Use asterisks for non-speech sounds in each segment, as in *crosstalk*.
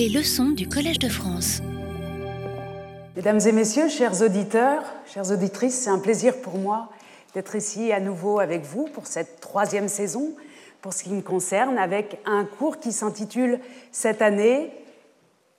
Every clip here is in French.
Les leçons du Collège de France. Mesdames et messieurs, chers auditeurs, chères auditrices, c'est un plaisir pour moi d'être ici à nouveau avec vous pour cette troisième saison, pour ce qui me concerne, avec un cours qui s'intitule cette année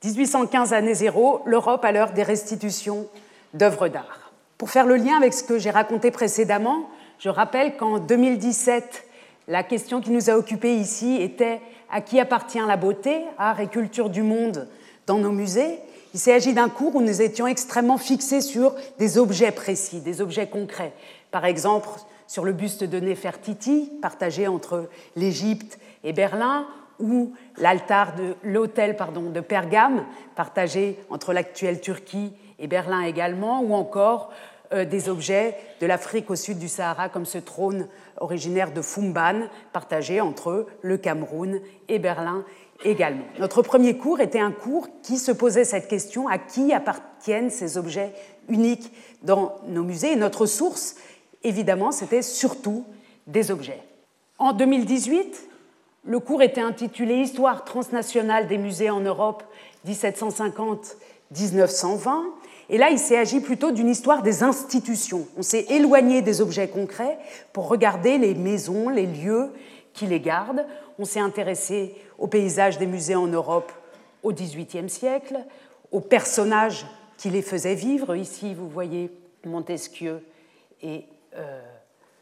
1815 année zéro, l'Europe à l'heure des restitutions d'œuvres d'art. Pour faire le lien avec ce que j'ai raconté précédemment, je rappelle qu'en 2017, la question qui nous a occupés ici était à qui appartient la beauté, art et culture du monde dans nos musées. Il s'agit d'un cours où nous étions extrêmement fixés sur des objets précis, des objets concrets. Par exemple, sur le buste de Néfertiti, partagé entre l'Égypte et Berlin, ou l'altar de l'hôtel de Pergame, partagé entre l'actuelle Turquie et Berlin également, ou encore euh, des objets de l'Afrique au sud du Sahara, comme ce trône originaire de Fumban, partagé entre le Cameroun et Berlin également. Notre premier cours était un cours qui se posait cette question à qui appartiennent ces objets uniques dans nos musées? Et notre source, évidemment, c'était surtout des objets. En 2018, le cours était intitulé Histoire transnationale des musées en Europe 1750-1920. Et là, il s'est agi plutôt d'une histoire des institutions. On s'est éloigné des objets concrets pour regarder les maisons, les lieux qui les gardent. On s'est intéressé au paysage des musées en Europe au XVIIIe siècle, aux personnages qui les faisaient vivre. Ici, vous voyez Montesquieu et euh,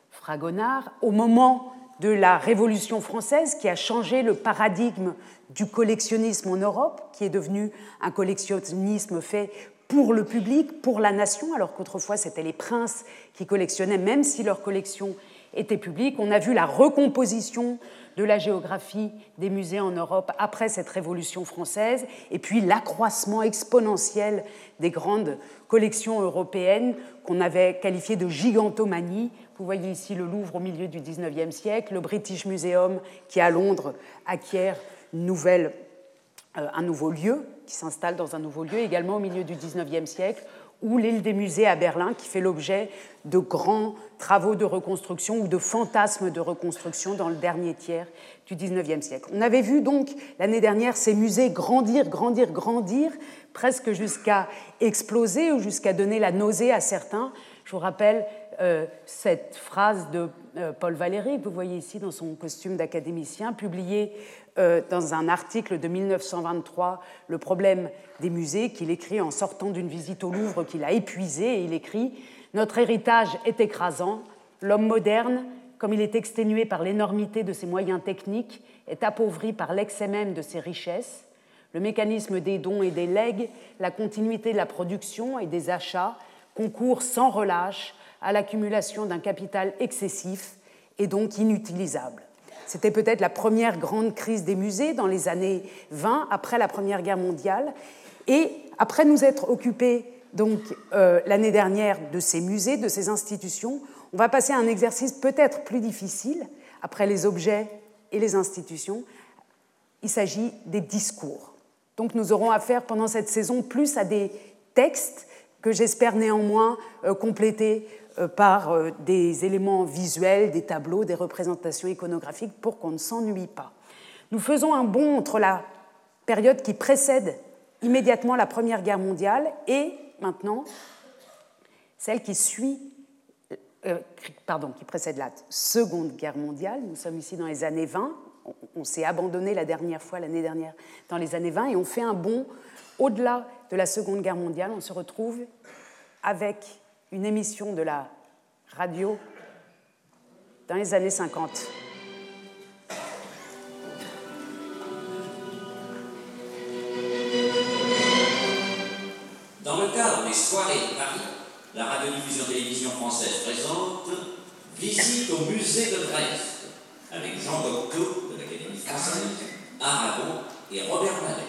Fragonard. Au moment de la Révolution française qui a changé le paradigme du collectionnisme en Europe, qui est devenu un collectionnisme fait pour le public, pour la nation, alors qu'autrefois c'était les princes qui collectionnaient, même si leur collection était publique. On a vu la recomposition de la géographie des musées en Europe après cette Révolution française, et puis l'accroissement exponentiel des grandes collections européennes qu'on avait qualifiées de gigantomanie vous voyez ici le Louvre au milieu du XIXe siècle, le British Museum qui à Londres acquiert euh, un nouveau lieu, qui s'installe dans un nouveau lieu également au milieu du XIXe siècle, ou l'île des musées à Berlin qui fait l'objet de grands travaux de reconstruction ou de fantasmes de reconstruction dans le dernier tiers du XIXe siècle. On avait vu donc l'année dernière ces musées grandir, grandir, grandir, presque jusqu'à exploser ou jusqu'à donner la nausée à certains. Je vous rappelle euh, cette phrase de euh, Paul Valéry, que vous voyez ici dans son costume d'académicien, publiée euh, dans un article de 1923, Le problème des musées, qu'il écrit en sortant d'une visite au Louvre qu'il a épuisé, et il écrit Notre héritage est écrasant, l'homme moderne, comme il est exténué par l'énormité de ses moyens techniques, est appauvri par l'excès même de ses richesses. Le mécanisme des dons et des legs, la continuité de la production et des achats concourent sans relâche à l'accumulation d'un capital excessif et donc inutilisable. C'était peut-être la première grande crise des musées dans les années 20, après la Première Guerre mondiale. Et après nous être occupés donc euh, l'année dernière de ces musées, de ces institutions, on va passer à un exercice peut-être plus difficile, après les objets et les institutions. Il s'agit des discours. Donc nous aurons affaire pendant cette saison plus à des textes que j'espère néanmoins euh, compléter par euh, des éléments visuels, des tableaux, des représentations iconographiques pour qu'on ne s'ennuie pas. Nous faisons un bond entre la période qui précède immédiatement la Première Guerre mondiale et maintenant celle qui suit, euh, pardon, qui précède la Seconde Guerre mondiale. Nous sommes ici dans les années 20. On, s'est abandonné la dernière fois, l'année dernière, dans les années 20, et on fait un bond au-delà de la Seconde Guerre mondiale. On se retrouve avec une émission de la radio dans les années 50. Dans le cadre des soirées de Paris, la radiodiffusion télévision française présente Visite au musée de Dresde avec Jean Cocteau de l'Académie française, Aragon et Robert Mallet.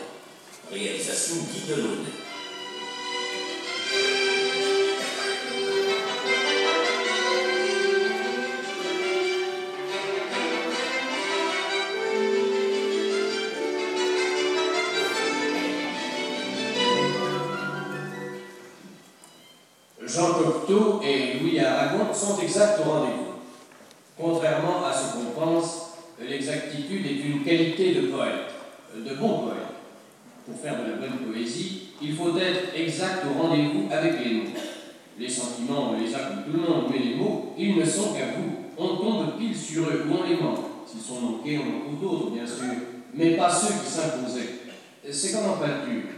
Réalisation Guy Delaunay. Le monde, mais les mots, ils ne sont qu'à vous. On tombe pile sur eux ou on les manque. S'ils sont manqués, on en trouve d'autres, bien sûr, mais pas ceux qui s'imposaient. C'est comme en peinture.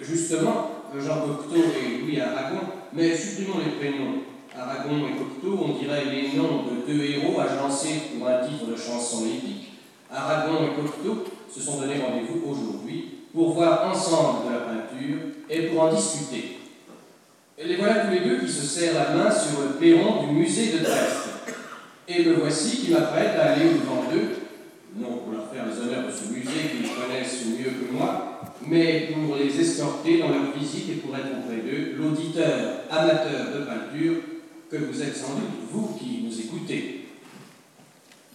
Justement, Jean Cocteau et Louis Aragon, mais supprimons les prénoms. Aragon et Cocteau, on dirait les noms de deux héros agencés pour un titre de chanson épique. Aragon et Cocteau se sont donné rendez-vous aujourd'hui pour voir ensemble de la peinture et pour en discuter. Et les voilà tous les deux qui se serrent la main sur le perron du musée de Dresde. Et me voici qui m'apprête à aller au-devant d'eux, non pour leur faire les honneurs de ce musée qu'ils connaissent mieux que moi, mais pour les escorter dans leur visite et pour être auprès d'eux l'auditeur amateur de peinture que vous êtes sans doute, vous qui nous écoutez.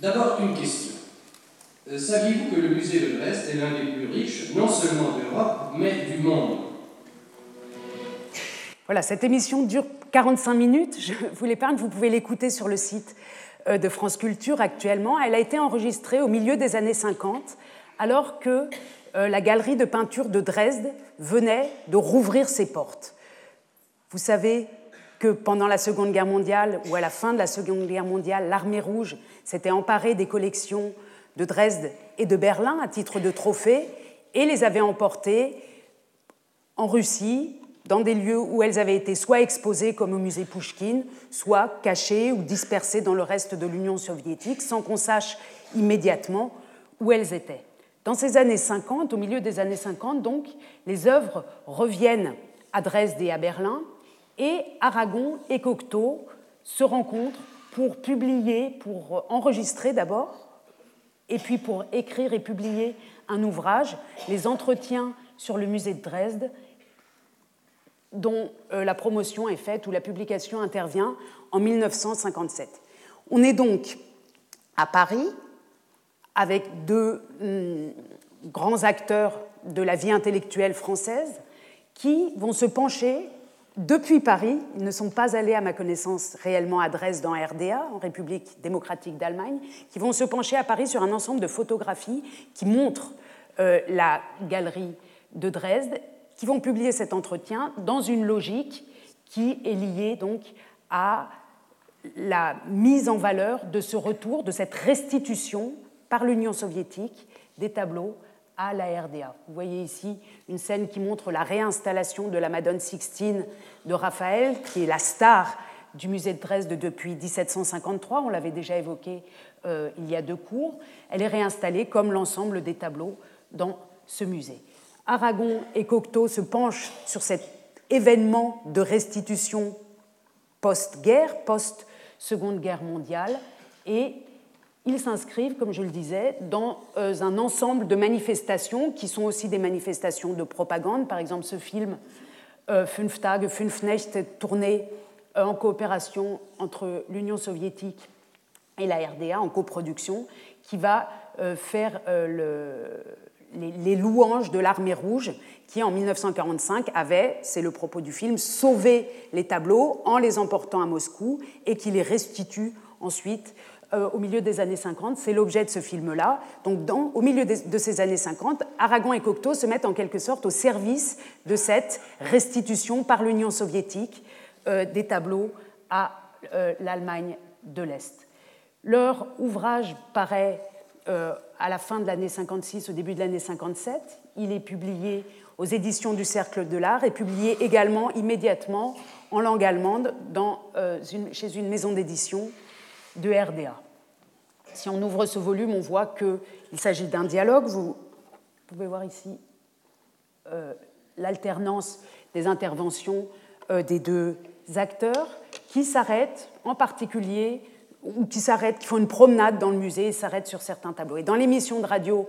D'abord, une question. Euh, saviez-vous que le musée de Dresde est l'un des plus riches, non seulement d'Europe, mais du monde? Voilà, cette émission dure 45 minutes. Je *laughs* vous l'épargne, vous pouvez l'écouter sur le site euh, de France Culture actuellement. Elle a été enregistrée au milieu des années 50, alors que euh, la galerie de peinture de Dresde venait de rouvrir ses portes. Vous savez que pendant la Seconde Guerre mondiale ou à la fin de la Seconde Guerre mondiale, l'armée rouge s'était emparée des collections de Dresde et de Berlin à titre de trophée et les avait emportées en Russie, dans des lieux où elles avaient été soit exposées comme au musée Pouchkine, soit cachées ou dispersées dans le reste de l'Union soviétique sans qu'on sache immédiatement où elles étaient. Dans ces années 50, au milieu des années 50, donc, les œuvres reviennent à Dresde et à Berlin, et Aragon et Cocteau se rencontrent pour publier, pour enregistrer d'abord, et puis pour écrire et publier un ouvrage, les entretiens sur le musée de Dresde, dont euh, la promotion est faite ou la publication intervient en 1957. On est donc à Paris, avec deux hum, grands acteurs de la vie intellectuelle française qui vont se pencher depuis Paris, ils ne sont pas allés à ma connaissance réellement à Dresde en RDA, en République démocratique d'Allemagne, qui vont se pencher à Paris sur un ensemble de photographies qui montrent euh, la galerie de Dresde, qui vont publier cet entretien dans une logique qui est liée donc à la mise en valeur de ce retour, de cette restitution par l'Union soviétique des tableaux à la RDA. Vous voyez ici une scène qui montre la réinstallation de la Madone Sixtine de Raphaël, qui est la star du musée de Dresde depuis 1753, on l'avait déjà évoqué euh, il y a deux cours. Elle est réinstallée comme l'ensemble des tableaux dans ce musée. Aragon et Cocteau se penchent sur cet événement de restitution post-guerre, post-seconde guerre mondiale, et ils s'inscrivent, comme je le disais, dans euh, un ensemble de manifestations qui sont aussi des manifestations de propagande. Par exemple, ce film euh, Fünf Tage, Fünf est tourné euh, en coopération entre l'Union soviétique et la RDA, en coproduction, qui va faire les, louanges de l'armée rouge qui, en 1945, avait, c'est le propos du film, sauvé les tableaux en les emportant à Moscou et qui les restitue ensuite euh, au milieu des années 50. C'est l'objet de ce film-là. Donc, dans, au milieu de, ces années 50, Aragon et Cocteau se mettent en quelque sorte au service de cette restitution par l'Union soviétique euh, des tableaux à euh, l'Allemagne de l'Est. Leur ouvrage paraît à la fin de l'année 56, au début de l'année 57. Il est publié aux éditions du Cercle de l'Art et publié également immédiatement en langue allemande dans, chez une maison d'édition de RDA. Si on ouvre ce volume, on voit qu'il s'agit d'un dialogue. Vous pouvez voir ici euh, l'alternance des interventions euh, des deux acteurs qui s'arrêtent en particulier ou qui s'arrêtent, qui font une promenade dans le musée et s'arrêtent sur certains tableaux. Et dans l'émission de radio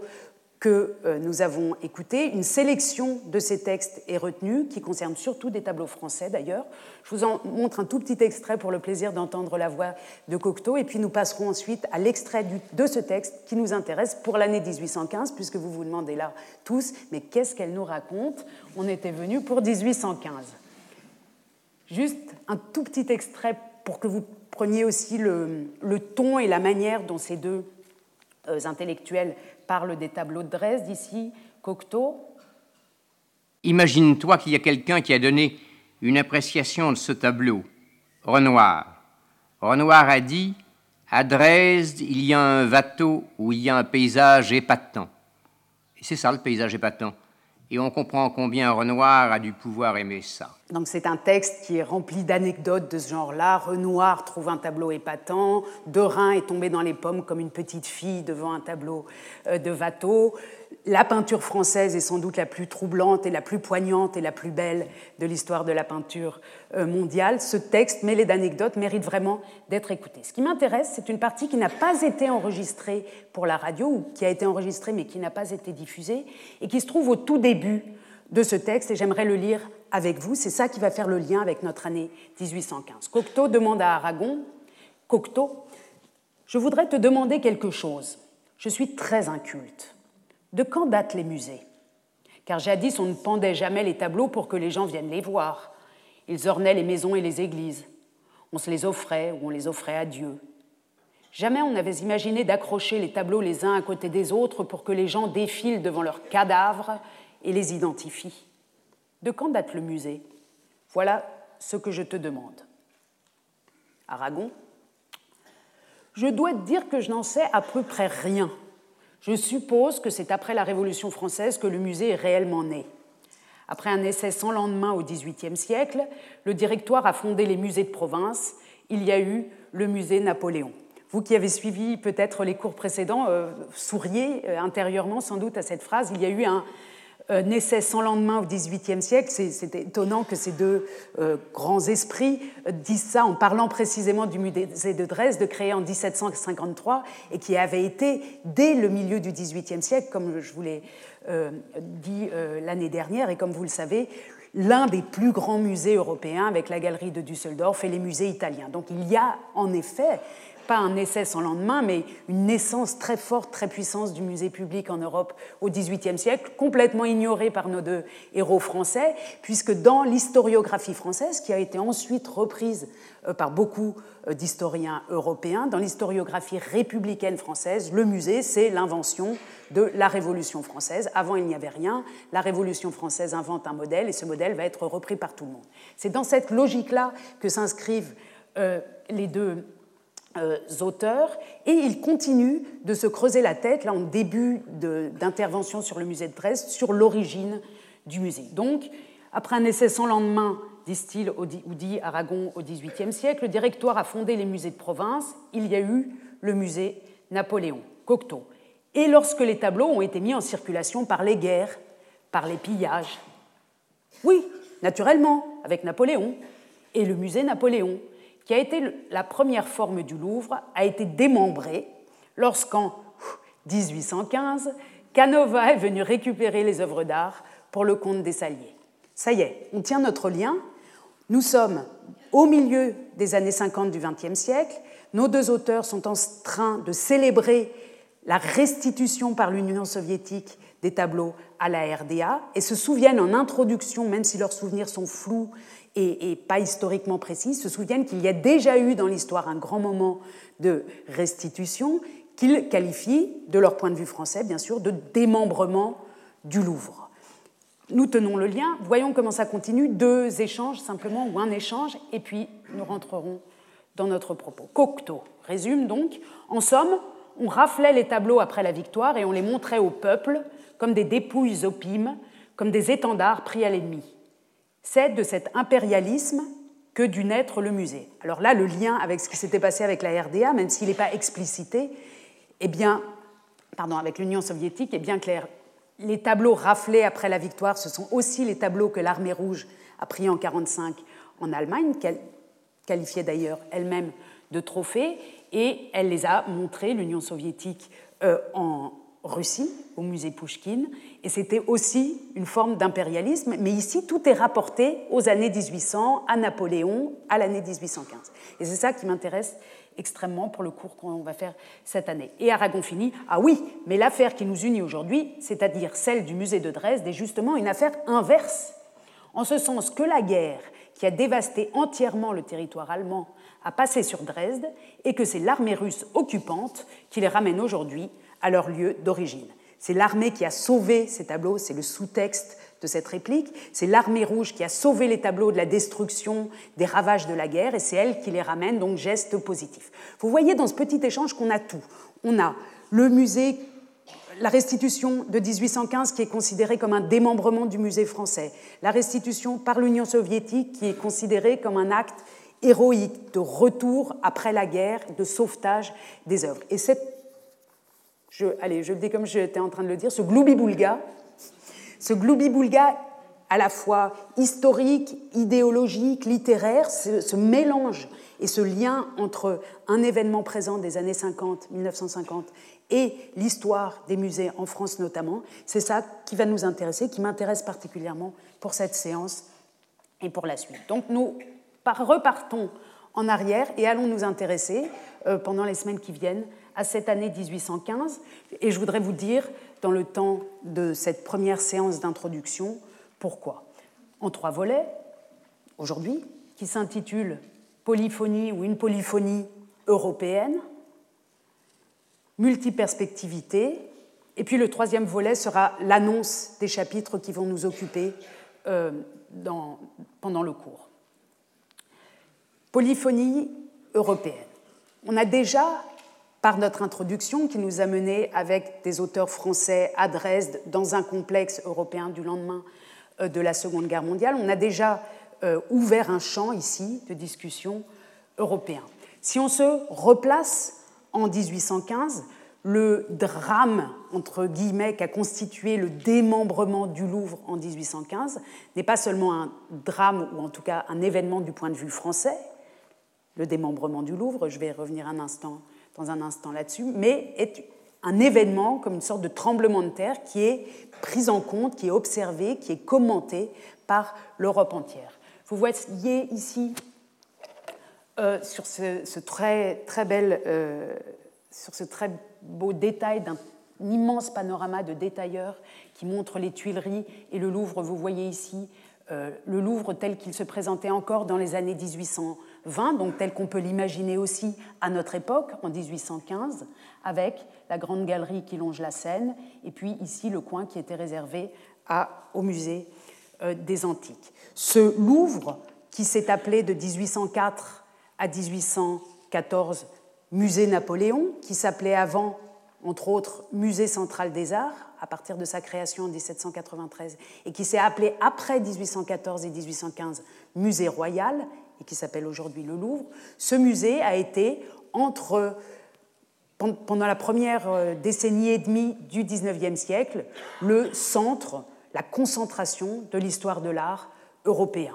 que euh, nous avons écouté. Une sélection de ces textes est retenue, qui concerne surtout des tableaux français d'ailleurs. Je vous en montre un tout petit extrait pour le plaisir d'entendre la voix de Cocteau, et puis nous passerons ensuite à l'extrait de ce texte qui nous intéresse pour l'année 1815, puisque vous vous demandez là tous, mais qu'est-ce qu'elle nous raconte? On était venu pour 1815. Juste un tout petit extrait pour que vous preniez aussi le, ton et la manière dont ces deux euh, intellectuels parle des tableaux de Dresde, ici, Cocteau. Imagine-toi qu'il y a quelqu'un qui a donné une appréciation de ce tableau. Renoir. Renoir a dit À Dresde, il y a un bateau où il y a un paysage épatant. Et c'est ça le paysage épatant. Et on comprend combien Renoir a dû pouvoir aimer ça. Donc c'est un texte qui est rempli d'anecdotes de ce genre-là. Renoir trouve un tableau épatant, Derain est tombé dans les pommes comme une petite fille devant un tableau euh, de Watteau la peinture française est sans doute la plus troublante et la plus poignante et la plus belle de l'histoire de la peinture euh, mondiale. Ce texte, mêlé d'anecdotes, mérite vraiment d'être écouté. Ce qui m'intéresse, c'est une partie qui n'a pas été enregistrée pour la radio, ou qui a été enregistrée mais qui n'a pas été diffusée, et qui se trouve au tout début de ce texte, et j'aimerais le lire avec vous. C'est ça qui va faire le lien avec notre année 1815. Cocteau demande à Aragon, Cocteau, je voudrais te demander quelque chose. Je suis très inculte. De quand datent les musées? Car jadis, on ne pendait jamais les tableaux pour que les gens viennent les voir. Ils ornaient les maisons et les églises. On se les offrait ou on les offrait à Dieu. Jamais on n'avait imaginé d'accrocher les tableaux les uns à côté des autres pour que les gens défilent devant leurs cadavres et les identifient. De quand date le musée? Voilà ce que je te demande. Aragon? Je dois te dire que je n'en sais à peu près rien je suppose que c'est après la Révolution française que le musée est réellement né. Après un essai sans lendemain au XVIIIe siècle, le directoire a fondé les musées de province. Il y a eu le musée Napoléon. Vous qui avez suivi peut-être les cours précédents, euh, souriez euh, intérieurement sans doute à cette phrase. Il y a eu un, un essai sans lendemain au XVIIIe siècle. C'est étonnant que ces deux euh, grands esprits euh, disent ça en parlant précisément du musée de Dresde, créé en 1753 et qui avait été, dès le milieu du XVIIIe siècle, comme je vous l'ai euh, dit l'année dernière et comme vous le savez, l'un des plus grands musées européens avec la galerie de Düsseldorf et les musées italiens. Donc il y a en effet pas un essai sans lendemain, mais une naissance très forte, très puissante du musée public en Europe au XVIIIe siècle, complètement ignorée par nos deux héros français, puisque dans l'historiographie française, qui a été ensuite reprise euh, par beaucoup euh, d'historiens européens, dans l'historiographie républicaine française, le musée, c'est l'invention de la Révolution française. Avant, il n'y avait rien. La Révolution française invente un modèle et ce modèle va être repris par tout le monde. C'est dans cette logique-là que s'inscrivent euh, les deux auteurs, et il continue de se creuser la tête, là en début d'intervention sur le musée de Dresde, sur l'origine du musée. Donc, après un essai sans lendemain, disent-ils, ou dit Aragon au XVIIIe siècle, le directoire a fondé les musées de province, il y a eu le musée Napoléon, Cocteau. Et lorsque les tableaux ont été mis en circulation par les guerres, par les pillages, oui, naturellement, avec Napoléon, et le musée Napoléon, qui a été la première forme du Louvre, a été démembrée lorsqu'en 1815, Canova est venu récupérer les œuvres d'art pour le compte des Saliers. Ça y est, on tient notre lien. Nous sommes au milieu des années 50 du XXe siècle. Nos deux auteurs sont en train de célébrer la restitution par l'Union soviétique des tableaux à la RDA et se souviennent en introduction, même si leurs souvenirs sont flous et, pas historiquement précises, se souviennent qu'il y a déjà eu dans l'histoire un grand moment de restitution qu'ils qualifient, de leur point de vue français bien sûr, de démembrement du Louvre. Nous tenons le lien, voyons comment ça continue, deux échanges simplement, ou un échange, et puis nous rentrerons dans notre propos. Cocteau résume donc, en somme, on raflait les tableaux après la victoire et on les montrait au peuple comme des dépouilles opimes, comme des étendards pris à l'ennemi. C'est de cet impérialisme que dut naître le musée. Alors là, le lien avec ce qui s'était passé avec la RDA, même s'il n'est pas explicité, eh bien, pardon, avec l'Union soviétique est bien clair. Les tableaux raflés après la victoire, ce sont aussi les tableaux que l'armée rouge a pris en 1945 en Allemagne, qu'elle qualifiait d'ailleurs elle-même de trophées, et elle les a montrés, l'Union soviétique, euh, en, Russie, au musée Pouchkine, et c'était aussi une forme d'impérialisme, mais ici tout est rapporté aux années 1800, à Napoléon, à l'année 1815. Et c'est ça qui m'intéresse extrêmement pour le cours qu'on va faire cette année. Et Aragon finit, ah oui, mais l'affaire qui nous unit aujourd'hui, c'est-à-dire celle du musée de Dresde, est justement une affaire inverse, en ce sens que la guerre qui a dévasté entièrement le territoire allemand a passé sur Dresde et que c'est l'armée russe occupante qui les ramène aujourd'hui à leur lieu d'origine. C'est l'armée qui a sauvé ces tableaux, c'est le sous-texte de cette réplique. C'est l'armée rouge qui a sauvé les tableaux de la destruction, des ravages de la guerre, et c'est elle qui les ramène, donc geste positif. Vous voyez dans ce petit échange qu'on a tout. On a le musée la restitution de 1815 qui est considérée comme un démembrement du musée français, la restitution par l'Union soviétique qui est considérée comme un acte héroïque de retour après la guerre, de sauvetage des œuvres. Et cette, je, allez, je le dis comme j'étais en train de le dire, ce gloubi-boulga, ce gloubi-boulga à la fois historique, idéologique, littéraire, ce, mélange et ce lien entre un événement présent des années 50, 1950, et l'histoire des musées en France notamment, c'est ça qui va nous intéresser, qui m'intéresse particulièrement pour cette séance et pour la suite. Donc nous repartons en arrière et allons nous intéresser euh, pendant les semaines qui viennent à cette année 1815. Et je voudrais vous dire, dans le temps de cette première séance d'introduction, pourquoi. En trois volets, aujourd'hui, qui s'intitule Polyphonie ou une polyphonie européenne, multiperspectivité, et puis le troisième volet sera l'annonce des chapitres qui vont nous occuper euh, pendant le cours polyphonie européenne. On a déjà, par notre introduction qui nous a menés avec des auteurs français à Dresde dans un complexe européen du lendemain euh, de la Seconde Guerre mondiale, on a déjà euh, ouvert un champ ici de discussion européen. Si on se replace en 1815, le drame, entre guillemets, qu'a constitué le démembrement du Louvre en 1815 n'est pas seulement un drame, ou en tout cas un événement du point de vue français, le démembrement du Louvre, je vais revenir un instant, dans un instant là-dessus, mais est un événement comme une sorte de tremblement de terre qui est pris en compte, qui est observé, qui est commenté par l'Europe entière. Vous voyez ici, euh, sur, ce, très, très bel, euh, sur ce très beau détail d'un immense panorama de détailleurs qui montre les Tuileries et le Louvre, vous voyez ici euh, le Louvre tel qu'il se présentait encore dans les années 1820, donc tel qu'on peut l'imaginer aussi à notre époque, en 1815, avec la grande galerie qui longe la Seine, et puis ici le coin qui était réservé au musée euh, des Antiques. Ce Louvre, qui s'est appelé de 1804 à 1814 Musée Napoléon, qui s'appelait avant, entre autres, Musée central des arts, à partir de sa création en 1793 et qui s'est appelé après 1814 et 1815 Musée royal et qui s'appelle aujourd'hui le Louvre, ce musée a été pendant la première euh, décennie et demie du XIXe siècle le centre, la concentration de l'histoire de l'art européen.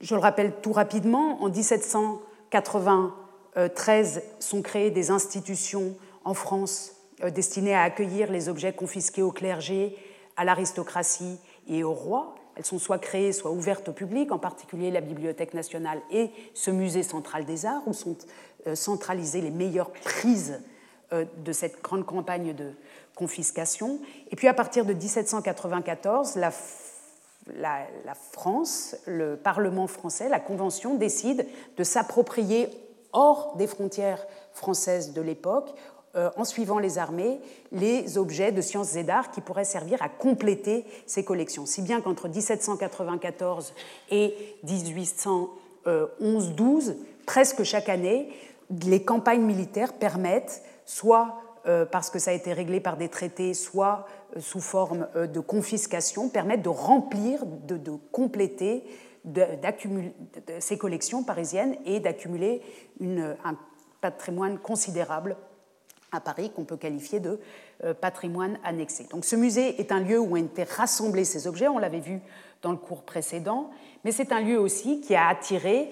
Je le rappelle tout rapidement, en 1793 sont créées des institutions en France euh, destinées à accueillir les objets confisqués au clergé, à l'aristocratie et au roi. Elles sont soit créées, soit ouvertes au public, en particulier la Bibliothèque nationale et ce musée central des arts, où sont euh, centralisées les meilleures prises euh, de cette grande campagne de confiscation. Et puis à partir de 1794, la, France, le Parlement français, la Convention décide de s'approprier hors des frontières françaises de l'époque, euh, en suivant les armées, les objets de sciences et d'art qui pourraient servir à compléter ces collections. Si bien qu'entre 1794 et 1811-12, presque chaque année, les campagnes militaires permettent, soit euh, parce que ça a été réglé par des traités, soit euh, sous forme de confiscation, permettent de remplir, de compléter ces collections parisiennes et d'accumuler un patrimoine considérable à Paris qu'on peut qualifier de euh, patrimoine annexé. Donc ce musée est un lieu où ont été rassemblés ces objets, on l'avait vu dans le cours précédent, mais c'est un lieu aussi qui a attiré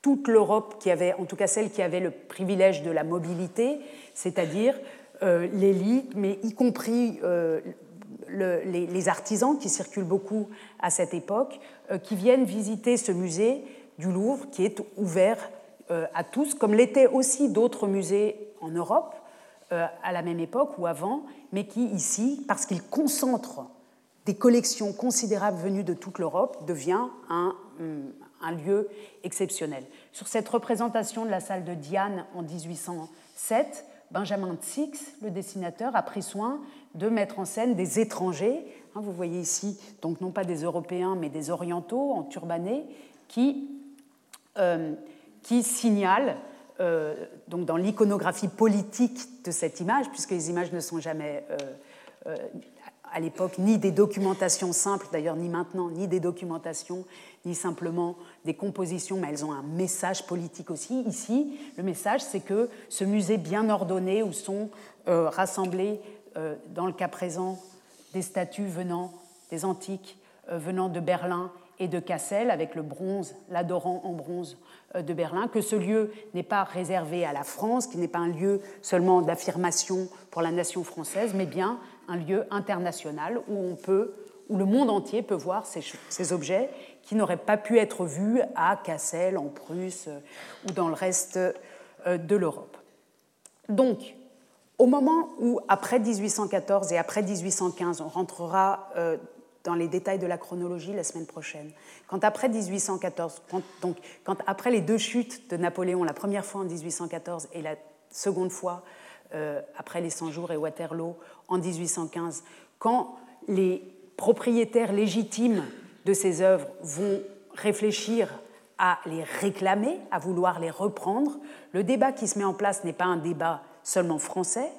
toute l'Europe qui avait, en tout cas celle qui avait le privilège de la mobilité, c'est-à-dire euh, l'élite, mais y compris euh, les, artisans qui circulent beaucoup à cette époque, qui viennent visiter ce musée du Louvre qui est ouvert à tous, comme l'étaient aussi d'autres musées en Europe. Euh, à la même époque ou avant, mais qui ici, parce qu'il concentre des collections considérables venues de toute l'Europe, devient un, un, lieu exceptionnel. Sur cette représentation de la salle de Diane en 1807, Benjamin Tsix, le dessinateur, a pris soin de mettre en scène des étrangers Hein, vous voyez ici, donc non pas des Européens, mais des Orientaux en turbanés, qui, euh, qui signalent, euh, donc dans l'iconographie politique de cette image, puisque les images ne sont jamais euh, à l'époque ni des documentations simples, d'ailleurs ni maintenant, ni des documentations, ni simplement des compositions, mais elles ont un message politique aussi. Ici, le message, c'est que ce musée bien ordonné, où sont rassemblés, dans le cas présent, des statues venant des antiques, euh, venant de Berlin et de Cassel, avec le bronze, l'adorant en bronze euh, de Berlin, que ce lieu n'est pas réservé à la France, qui n'est pas un lieu seulement d'affirmation pour la nation française, mais bien un lieu international où on peut, où le monde entier peut voir ces, ces objets qui n'auraient pas pu être vus à Cassel, en Prusse euh, ou dans le reste de l'Europe. Donc, au moment où, après 1814 et après 1815, on rentrera euh, dans les détails de la chronologie la semaine prochaine, quand après 1814, donc quand après les deux chutes de Napoléon, la première fois en 1814 et la seconde fois euh, après les 100 jours et Waterloo en 1815, quand les propriétaires légitimes de ces œuvres vont réfléchir à les réclamer, à vouloir les reprendre, le débat qui se met en place n'est pas un débat seulement français.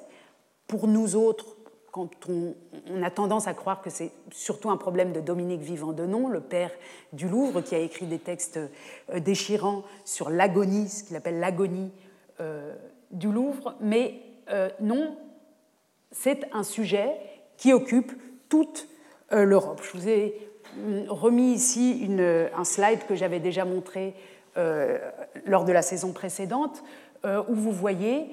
Pour nous autres, quand on, a tendance à croire que c'est surtout un problème de Dominique Vivant Denon, le père du Louvre, qui a écrit des textes euh, déchirants sur l'agonie, ce qu'il appelle l'agonie euh, du Louvre, mais euh, non, c'est un sujet qui occupe toute l'Europe. Je vous ai remis ici un slide que j'avais déjà montré lors de la saison précédente, où vous voyez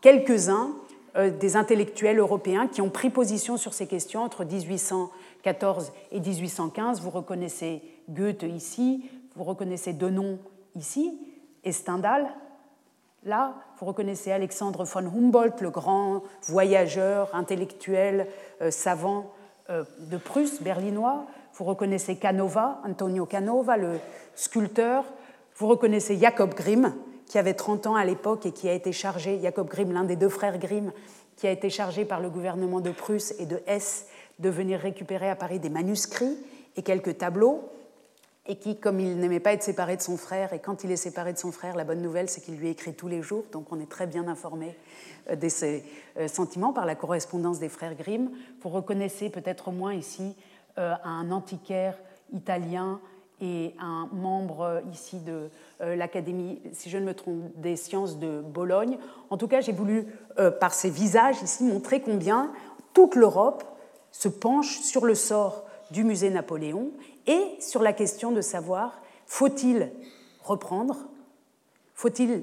quelques-uns des intellectuels européens qui ont pris position sur ces questions entre 1814 et 1815. Vous reconnaissez Goethe ici, vous reconnaissez Denon ici, et Stendhal là, vous reconnaissez Alexandre von Humboldt, le grand voyageur, intellectuel, euh, savant euh, de Prusse, berlinois. Vous reconnaissez Canova, Antonio Canova, le sculpteur. Vous reconnaissez Jacob Grimm, qui avait 30 ans à l'époque et qui a été chargé, Jacob Grimm, l'un des deux frères Grimm, qui a été chargé par le gouvernement de Prusse et de Hesse de venir récupérer à Paris des manuscrits et quelques tableaux, et qui, comme il n'aimait pas être séparé de son frère, et quand il est séparé de son frère, la bonne nouvelle, c'est qu'il lui écrit tous les jours, donc on est très bien informé euh, de ses euh, sentiments par la correspondance des frères Grimm. Vous reconnaissez peut-être au moins ici euh, un antiquaire italien et un membre ici de euh, l'Académie, si je ne me trompe, des sciences de Bologne. En tout cas, j'ai voulu, euh, par ces visages ici, montrer combien toute l'Europe se penche sur le sort du musée Napoléon et sur la question de savoir faut-il reprendre, faut-il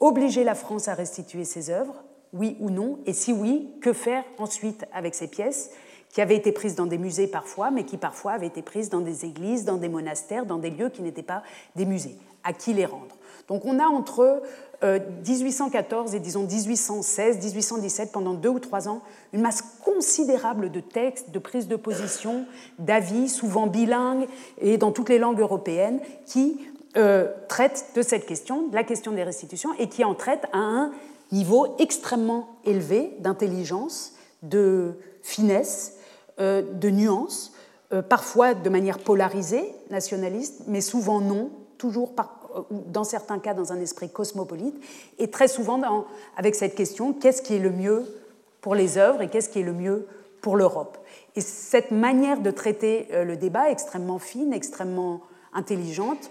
obliger la France à restituer ses œuvres, oui ou non, et si oui, que faire ensuite avec ces pièces qui avaient été prises dans des musées parfois, mais qui parfois avaient été prises dans des églises, dans des monastères, dans des lieux qui n'étaient pas des musées. À qui les rendre? Donc on a entre 1814 euh, et disons 1816, 1817, pendant deux ou trois ans, une masse considérable de textes, de prises de position, d'avis, souvent bilingues et dans toutes les langues européennes, qui euh, traitent de cette question, de la question des restitutions, et qui en traitent à un niveau extrêmement élevé d'intelligence, de finesse, de nuances, euh, parfois de manière polarisée, nationaliste, mais souvent non, toujours euh, dans certains cas dans un esprit cosmopolite, et très souvent avec cette question qu'est-ce qui est le mieux pour les œuvres et qu'est-ce qui est le mieux pour l'Europe? Et cette manière de traiter le débat, extrêmement fine, extrêmement intelligente,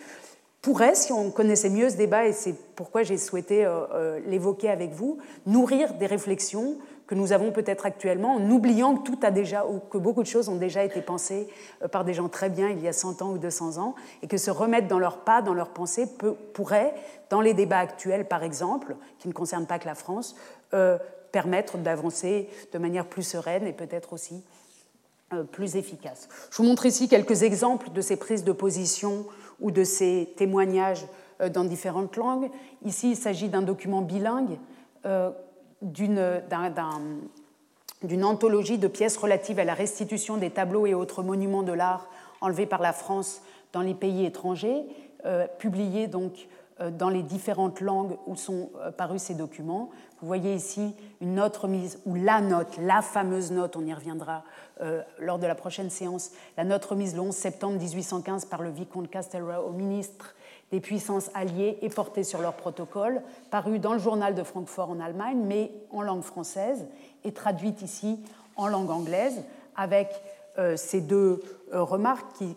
pourrait, si on connaissait mieux ce débat, et c'est pourquoi j'ai souhaité l'évoquer avec vous, nourrir des réflexions que nous avons peut-être actuellement, en oubliant que tout a déjà, ou que beaucoup de choses ont déjà été pensées euh, par des gens très bien il y a 100 ans ou 200 ans, et que se remettre dans leurs pas, dans leurs pensées, peut, pourrait, dans les débats actuels par exemple, qui ne concernent pas que la France, euh, permettre d'avancer de manière plus sereine et peut-être aussi euh, plus efficace. Je vous montre ici quelques exemples de ces prises de position ou de ces témoignages dans différentes langues. Ici, il s'agit d'un document bilingue d'une anthologie de pièces relatives à la restitution des tableaux et autres monuments de l'art enlevés par la France dans les pays étrangers, euh, publiée donc dans les différentes langues où sont parus ces documents. Vous voyez ici une note remise, ou la note, la fameuse note, on y reviendra lors de la prochaine séance, la note remise le 11 septembre 1815 par le vicomte Castlereagh au ministre des puissances alliées et portée sur leur protocole, parue dans le journal de Francfort en Allemagne, mais en langue française et traduite ici en langue anglaise, avec ces deux remarques qui,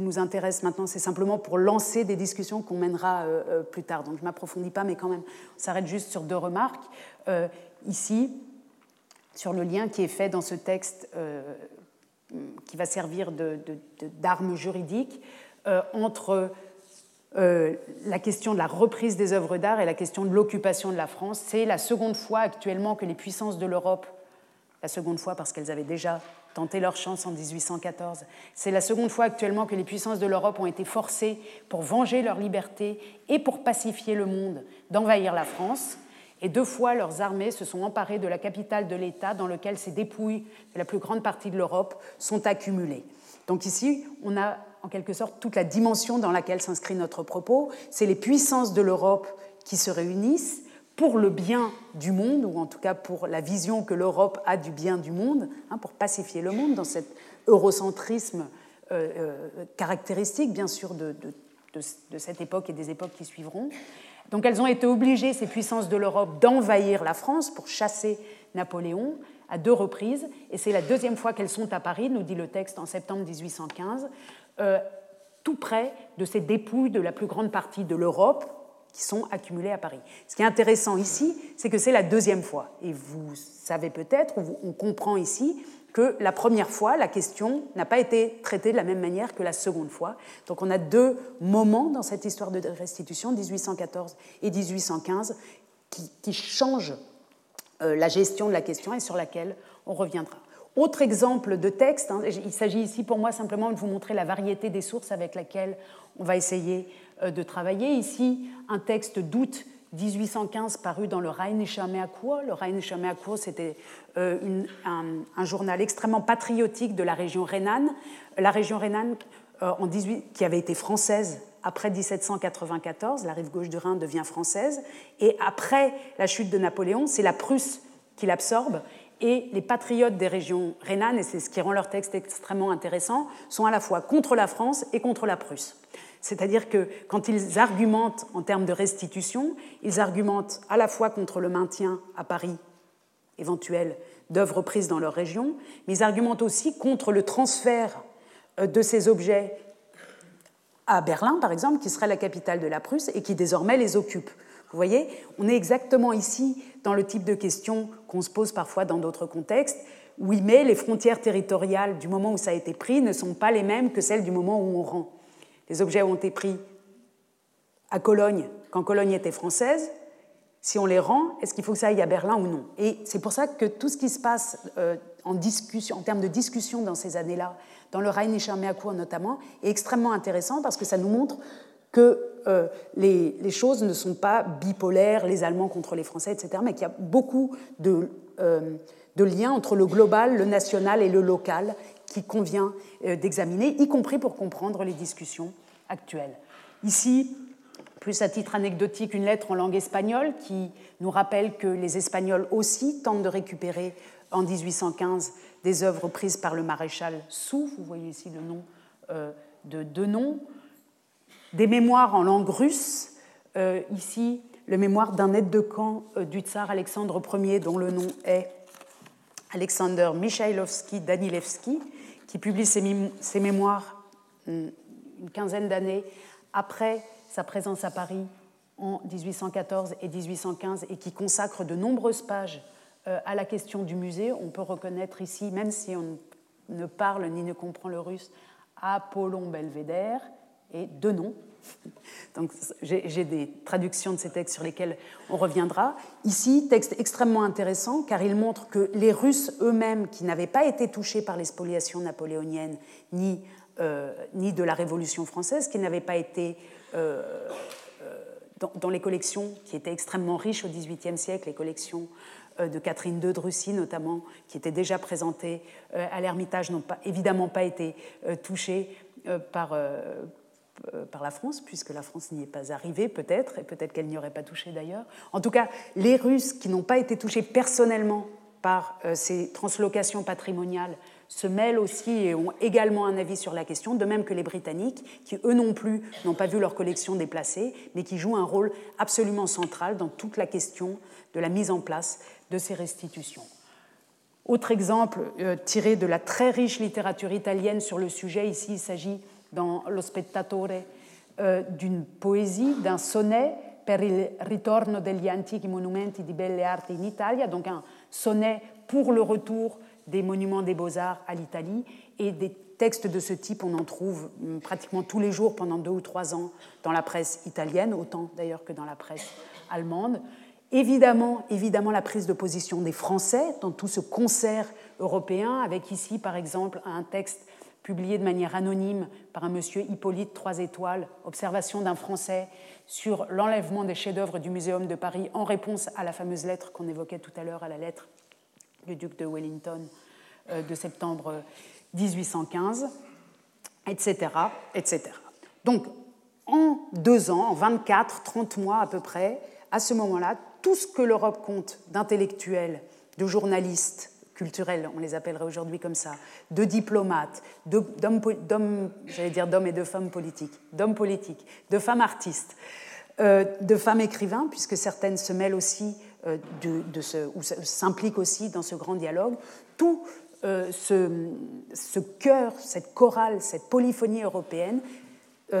nous intéresse maintenant, c'est simplement pour lancer des discussions qu'on mènera euh, euh, plus tard. Donc je ne m'approfondis pas, mais quand même, on s'arrête juste sur deux remarques. Euh, ici, sur le lien qui est fait dans ce texte qui va servir d'arme juridique entre la question de la reprise des œuvres d'art et la question de l'occupation de la France. C'est la seconde fois actuellement que les puissances de l'Europe, la seconde fois parce qu'elles avaient déjà tenter leur chance en 1814. C'est la seconde fois actuellement que les puissances de l'Europe ont été forcées, pour venger leur liberté et pour pacifier le monde, d'envahir la France. Et deux fois, leurs armées se sont emparées de la capitale de l'État dans lequel ces dépouilles de la plus grande partie de l'Europe sont accumulées. Donc ici, on a en quelque sorte toute la dimension dans laquelle s'inscrit notre propos. C'est les puissances de l'Europe qui se réunissent pour le bien du monde, ou en tout cas pour la vision que l'Europe a du bien du monde, hein, pour pacifier le monde dans cet eurocentrisme euh, euh, caractéristique, bien sûr, de, cette époque et des époques qui suivront. Donc elles ont été obligées, ces puissances de l'Europe, d'envahir la France pour chasser Napoléon à deux reprises, et c'est la deuxième fois qu'elles sont à Paris, nous dit le texte en septembre 1815, euh, tout près de ces dépouilles de la plus grande partie de l'Europe, qui sont accumulés à Paris. Ce qui est intéressant ici, c'est que c'est la deuxième fois. Et vous savez peut-être, on comprend ici, que la première fois, la question n'a pas été traitée de la même manière que la seconde fois. Donc on a deux moments dans cette histoire de restitution, 1814 et 1815, qui, changent euh, la gestion de la question et sur laquelle on reviendra. Autre exemple de texte, hein, il s'agit ici pour moi simplement de vous montrer la variété des sources avec laquelle on va essayer euh, de travailler. Ici, un texte d'août 1815 paru dans le Rheinischer Merkur. Le Rheinischer Merkur, c'était euh, un, journal extrêmement patriotique de la région rhénane. La région rhénane, euh, en 18, qui avait été française après 1794, la rive gauche du Rhin devient française, et après la chute de Napoléon, c'est la Prusse qui l'absorbe, et les patriotes des régions rhénanes, et c'est ce qui rend leur texte extrêmement intéressant, sont à la fois contre la France et contre la Prusse. C'est-à-dire que quand ils argumentent en termes de restitution, ils argumentent à la fois contre le maintien à Paris éventuel d'œuvres prises dans leur région, mais ils argumentent aussi contre le transfert euh, de ces objets à Berlin, par exemple, qui serait la capitale de la Prusse et qui désormais les occupe. Vous voyez, on est exactement ici dans le type de question qu'on se pose parfois dans d'autres contextes. Oui, mais les frontières territoriales du moment où ça a été pris ne sont pas les mêmes que celles du moment où on rend. Les objets ont été pris à Cologne quand Cologne était française. Si on les rend, est-ce qu'il faut que ça aille à Berlin ou non? Et c'est pour ça que tout ce qui se passe euh, en, termes de discussion dans ces années-là, dans le Rheinischer Merkur notamment, est extrêmement intéressant parce que ça nous montre que euh, les, choses ne sont pas bipolaires, les Allemands contre les Français, etc., mais qu'il y a beaucoup de, euh, de liens entre le global, le national et le local, qui convient euh, d'examiner, y compris pour comprendre les discussions actuelles. Ici, plus à titre anecdotique, une lettre en langue espagnole qui nous rappelle que les Espagnols aussi tentent de récupérer en 1815 des œuvres prises par le maréchal Soult, vous voyez ici le nom de deux noms, des mémoires en langue russe, euh, ici le mémoire d'un aide de camp du tsar Alexandre Ier dont le nom est Alexander Michailovski Danilevski, qui publie ses, mémoires une quinzaine d'années après sa présence à Paris en 1814 et 1815 et qui consacre de nombreuses pages euh, à la question du musée. On peut reconnaître ici, même si on ne parle ni ne comprend le russe, Apollon Belvédère et deux noms, *laughs* Donc j'ai des traductions de ces textes sur lesquels on reviendra. Ici, texte extrêmement intéressant car il montre que les Russes eux-mêmes, qui n'avaient pas été touchés par les spoliations napoléoniennes ni, euh, ni de la Révolution française, qui n'avaient pas été euh, euh, dans, les collections qui étaient extrêmement riches au XVIIIe siècle, les collections de Catherine II de Russie notamment, qui étaient déjà présentées à l'Ermitage, n'ont pas, évidemment pas été touchées par, par la France, puisque la France n'y est pas arrivée peut-être, et peut-être qu'elle n'y aurait pas touché d'ailleurs. En tout cas, les Russes qui n'ont pas été touchés personnellement par euh, ces translocations patrimoniales se mêlent aussi et ont également un avis sur la question, de même que les Britanniques, qui eux non plus n'ont pas vu leur collection déplacée, mais qui jouent un rôle absolument central dans toute la question de la mise en place de ces restitutions. Autre exemple euh, tiré de la très riche littérature italienne sur le sujet, ici il s'agit dans Lo Spettatore euh, d'une poésie, d'un sonnet per il ritorno degli antichi monumenti di belle arti in Italia, donc un sonnet pour le retour des monuments des beaux-arts à l'Italie. Et des textes de ce type, on en trouve hum, pratiquement tous les jours pendant deux ou trois ans dans la presse italienne, autant d'ailleurs que dans la presse allemande. Évidemment, évidemment, la prise de position des Français dans tout ce concert européen, avec ici, par exemple, un texte publié de manière anonyme par un monsieur Hippolyte Trois Étoiles, Observation d'un Français sur l'enlèvement des chefs-d'œuvre du Muséum de Paris en réponse à la fameuse lettre qu'on évoquait tout à l'heure, à la lettre du duc de Wellington euh, de septembre 1815, etc., etc. Donc, en deux ans, en 24, 30 mois à peu près, à ce moment-là, tout ce que l'Europe compte d'intellectuels, de journalistes culturels, on les appellerait aujourd'hui comme ça, de diplomates, d'hommes, j'allais dire et de femmes politiques, d'hommes politiques, de femmes artistes, euh, de femmes écrivains, puisque certaines se mêlent aussi euh, de, ce, ou s'impliquent aussi dans ce grand dialogue, tout euh, ce, ce chœur, cette chorale, cette polyphonie européenne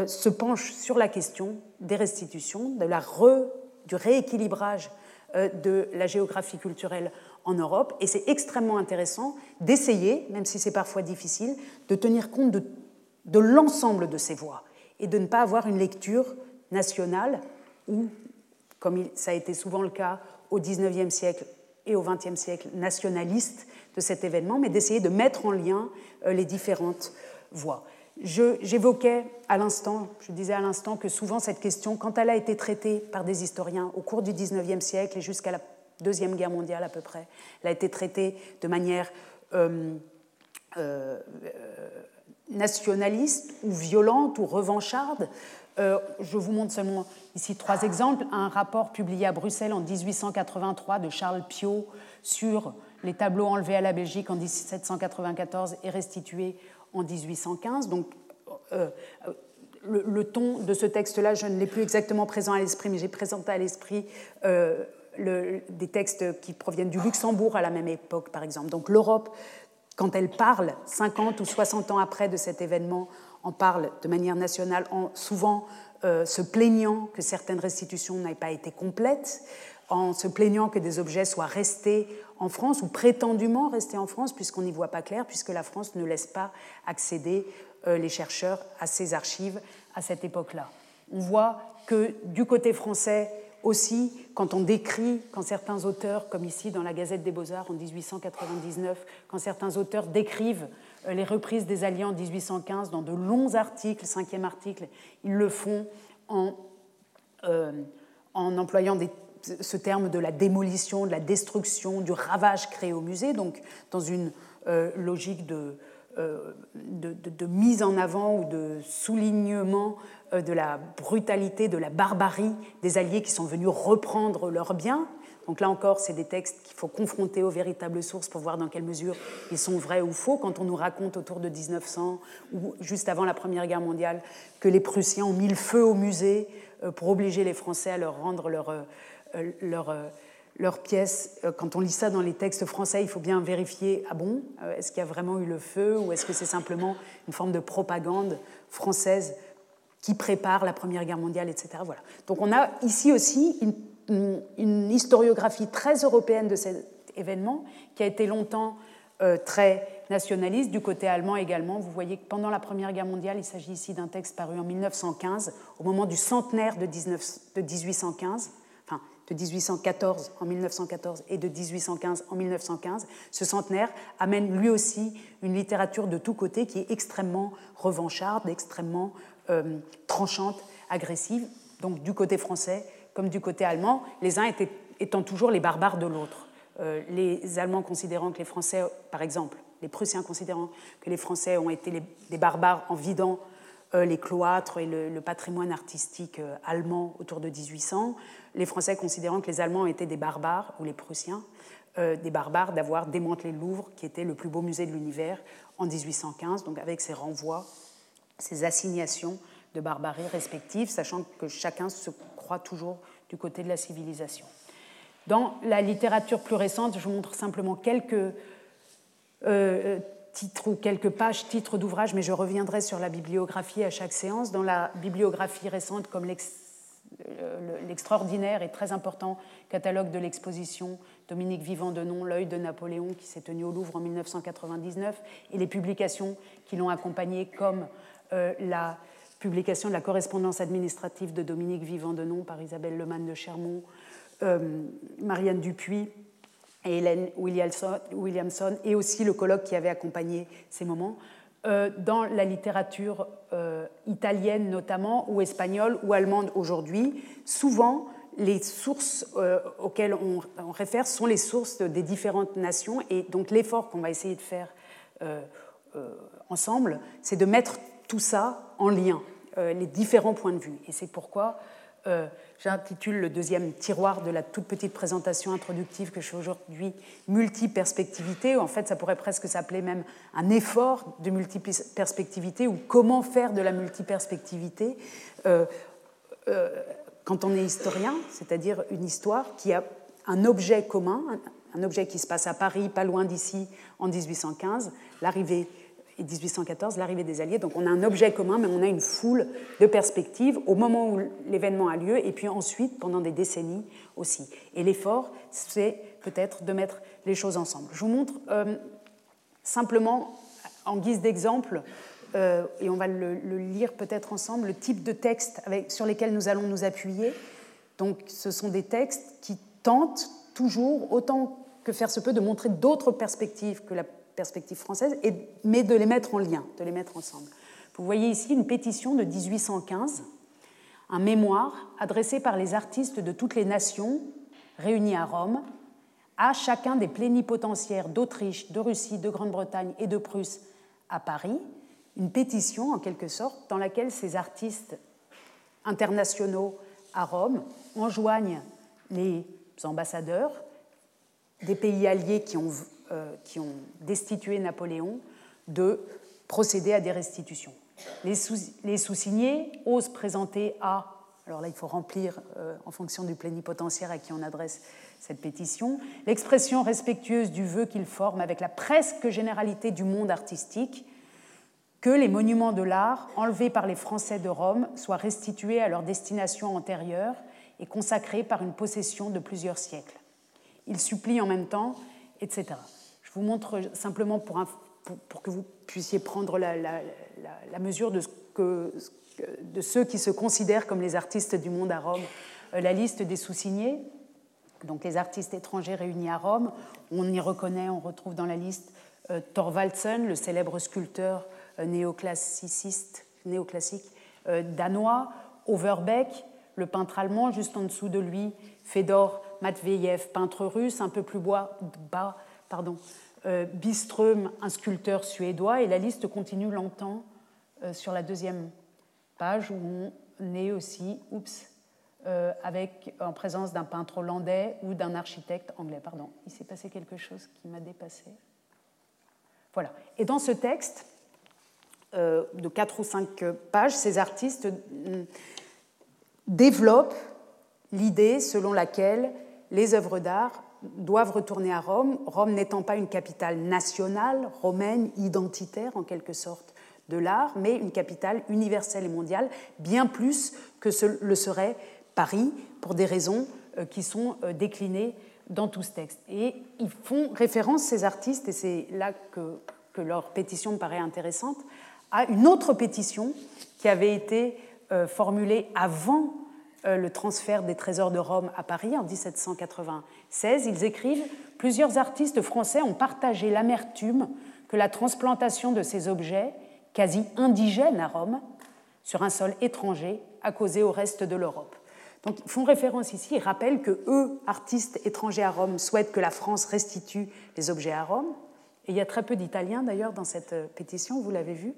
se penche sur la question des restitutions, de la re du rééquilibrage de la géographie culturelle en Europe. Et c'est extrêmement intéressant d'essayer, même si c'est parfois difficile, de tenir compte de, de l'ensemble de ces voix et de ne pas avoir une lecture nationale ou, comme ça a été souvent le cas au XIXe siècle et au XXe siècle, nationaliste de cet événement, mais d'essayer de mettre en lien euh, les différentes voix. J'évoquais à l'instant, je disais à l'instant que souvent cette question, quand elle a été traitée par des historiens au cours du XIXe siècle et jusqu'à la Deuxième Guerre mondiale à peu près, elle a été traitée de manière euh, euh, nationaliste ou violente ou revancharde. Euh, je vous montre seulement ici trois exemples. Un rapport publié à Bruxelles en 1883 de Charles Piot sur les tableaux enlevés à la Belgique en 1794 et restitués en 1815. Donc, le, ton de ce texte-là, je ne l'ai plus exactement présent à l'esprit, mais j'ai présenté à l'esprit des textes qui proviennent du Luxembourg à la même époque, par exemple. Donc, l'Europe, quand elle parle 50 ou 60 ans après de cet événement, en parle de manière nationale, en souvent se plaignant que certaines restitutions n'aient pas été complètes, en se plaignant que des objets soient restés en France, ou prétendument restés en France, puisqu'on n'y voit pas clair, puisque la France ne laisse pas accéder euh, les chercheurs à ces archives à cette époque-là. On voit que du côté français aussi, quand on décrit, quand certains auteurs, comme ici dans la Gazette des Beaux-Arts en 1899, quand certains auteurs décrivent euh, les reprises des Alliés en 1815 dans de longs articles, cinquième article, ils le font en, euh, employant ce terme de la démolition, de la destruction, du ravage créé au musée, donc dans une euh, logique euh, de, de, mise en avant ou de soulignement euh, de la brutalité, de la barbarie des Alliés qui sont venus reprendre leurs biens. Donc là encore, c'est des textes qu'il faut confronter aux véritables sources pour voir dans quelle mesure ils sont vrais ou faux. Quand on nous raconte autour de 1900 ou juste avant la Première Guerre mondiale que les Prussiens ont mis le feu au musée pour obliger les Français à leur rendre euh, leur, euh, leur pièces. Euh, quand on lit ça dans les textes français, il faut bien vérifier, ah bon, est-ce qu'il y a vraiment eu le feu ou est-ce que c'est simplement une forme de propagande française qui prépare la Première Guerre mondiale, etc. Voilà. Donc on a ici aussi une, historiographie très européenne de cet événement qui a été longtemps très nationaliste, du côté allemand également. Vous voyez que pendant la Première Guerre mondiale, il s'agit ici d'un texte paru en 1915, au moment du centenaire de, 19, de 1815 de 1814 en 1914 et de 1815 en 1915, ce centenaire amène lui aussi une littérature de tous côtés qui est extrêmement revancharde, extrêmement euh, tranchante, agressive, donc du côté français comme du côté allemand, les uns étant toujours les barbares de l'autre. Euh, les Allemands considérant que les Français, par exemple, les Prussiens considérant que les Français ont été des barbares en vidant les cloîtres et le, patrimoine artistique allemand autour de 1800, les Français considérant que les Allemands étaient des barbares, ou les Prussiens, des barbares d'avoir démantelé le Louvre, qui était le plus beau musée de l'univers, en 1815, donc avec ces renvois, ces assignations de barbarie respectives, sachant que chacun se croit toujours du côté de la civilisation. Dans la littérature plus récente, je vous montre simplement quelques euh, quelques pages, titres d'ouvrages, mais je reviendrai sur la bibliographie à chaque séance. Dans la bibliographie récente, comme l'extraordinaire et très important catalogue de l'exposition Dominique Vivant de Nom, L'œil de Napoléon, qui s'est tenu au Louvre en 1999, et les publications qui l'ont accompagné, comme euh, la publication de la correspondance administrative de Dominique Vivant de Nom par Isabelle Lemann de Chermont, euh, Marianne Dupuis et Hélène Williamson, et aussi le colloque qui avait accompagné ces moments. Euh, dans la littérature euh, italienne notamment, ou espagnole, ou allemande aujourd'hui, souvent les sources auxquelles on, on, réfère sont les sources des différentes nations, et donc l'effort qu'on va essayer de faire ensemble, c'est de mettre tout ça en lien, les différents points de vue. Et c'est pourquoi euh, j'intitule le deuxième tiroir de la toute petite présentation introductive que je fais aujourd'hui multiperspectivité. En fait, ça pourrait presque s'appeler même un effort de multiperspectivité ou comment faire de la multiperspectivité euh, euh, quand on est historien, c'est-à-dire une histoire qui a un objet commun, un objet qui se passe à Paris, pas loin d'ici, en 1815, l'arrivée et 1814, l'arrivée des Alliés. Donc on a un objet commun, mais on a une foule de perspectives au moment où l'événement a lieu, et puis ensuite pendant des décennies aussi. Et l'effort, c'est peut-être de mettre les choses ensemble. Je vous montre euh, simplement, en guise d'exemple, euh, et on va le, lire peut-être ensemble, le type de texte sur lesquels nous allons nous appuyer. Donc ce sont des textes qui tentent toujours, autant que faire se peut, de montrer d'autres perspectives que la perspective française, mais de les mettre en lien, de les mettre ensemble. Vous voyez ici une pétition de 1815, un mémoire adressé par les artistes de toutes les nations réunis à Rome à chacun des plénipotentiaires d'Autriche, de Russie, de Grande-Bretagne et de Prusse à Paris, une pétition en quelque sorte dans laquelle ces artistes internationaux à Rome enjoignent les ambassadeurs des pays alliés qui ont euh, qui ont destitué Napoléon de procéder à des restitutions. Les, sous-signés osent présenter à, alors là il faut remplir euh, en fonction du plénipotentiaire à qui on adresse cette pétition, l'expression respectueuse du vœu qu'ils forment avec la presque généralité du monde artistique, que les monuments de l'art enlevés par les Français de Rome soient restitués à leur destination antérieure et consacrés par une possession de plusieurs siècles. Ils supplient en même temps, etc. Je vous montre simplement pour, que vous puissiez prendre la, mesure de, ce que, de, ceux qui se considèrent comme les artistes du monde à Rome, euh, la liste des sous-signés, donc les artistes étrangers réunis à Rome. On y reconnaît, on retrouve dans la liste euh, Thorvaldsen, le célèbre sculpteur euh, néoclassiciste, néoclassique danois, Overbeck, le peintre allemand, juste en dessous de lui, Fedor Matveyev, peintre russe, un peu plus bas, pardon, euh, Biström, un sculpteur suédois, et la liste continue longtemps euh, sur la deuxième page où on est aussi, oups, euh, avec, en présence d'un peintre hollandais ou d'un architecte anglais. Pardon, il s'est passé quelque chose qui m'a dépassé. Voilà. Et dans ce texte, de quatre ou cinq pages, ces artistes développent l'idée selon laquelle les œuvres d'art doivent retourner à Rome, Rome n'étant pas une capitale nationale, romaine, identitaire en quelque sorte de l'art, mais une capitale universelle et mondiale, bien plus que le serait Paris, pour des raisons euh, qui sont euh, déclinées dans tout ce texte. Et ils font référence, ces artistes, et c'est là que, leur pétition me paraît intéressante, à une autre pétition qui avait été euh, formulée avant le transfert des trésors de Rome à Paris en 1796, ils écrivent Plusieurs artistes français ont partagé l'amertume que la transplantation de ces objets, quasi indigènes à Rome, sur un sol étranger, a causé au reste de l'Europe. Donc ils font référence ici, ils rappellent que eux, artistes étrangers à Rome, souhaitent que la France restitue les objets à Rome. Et il y a très peu d'Italiens d'ailleurs dans cette euh, pétition, vous l'avez vu.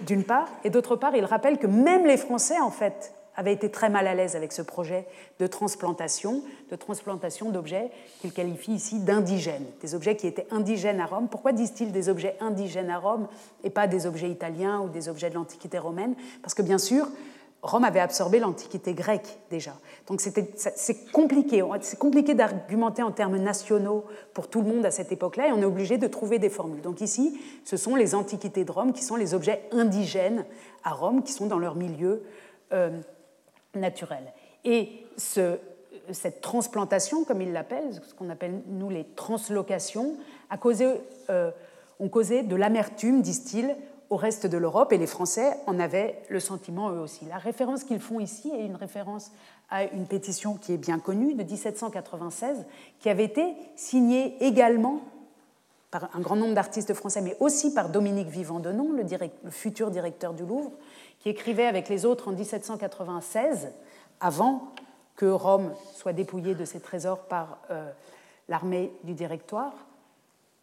d'une part, et d'autre part, il rappelle que même les Français, en fait, avaient été très mal à l'aise avec ce projet de transplantation, de transplantation d'objets qu'il qualifie ici d'indigènes, des objets qui étaient indigènes à Rome. Pourquoi disent-ils des objets indigènes à Rome et pas des objets italiens ou des objets de l'Antiquité romaine? Parce que bien sûr, Rome avait absorbé l'Antiquité grecque déjà. Donc c'est compliqué. C'est compliqué d'argumenter en termes nationaux pour tout le monde à cette époque-là et on est obligé de trouver des formules. Donc ici, ce sont les Antiquités de Rome qui sont les objets indigènes à Rome, qui sont dans leur milieu euh, naturel. Et cette transplantation, comme il l'appelle, ce qu'on appelle nous les translocations, a causé, euh, ont causé de l'amertume, disent-ils, au reste de l'Europe et les Français en avaient le sentiment eux aussi. La référence qu'ils font ici est une référence à une pétition qui est bien connue de 1796 qui avait été signée également par un grand nombre d'artistes français, mais aussi par Dominique Vivant-Denon, le, le, futur directeur du Louvre, qui écrivait avec les autres en 1796, avant que Rome soit dépouillée de ses trésors par euh, l'armée du Directoire.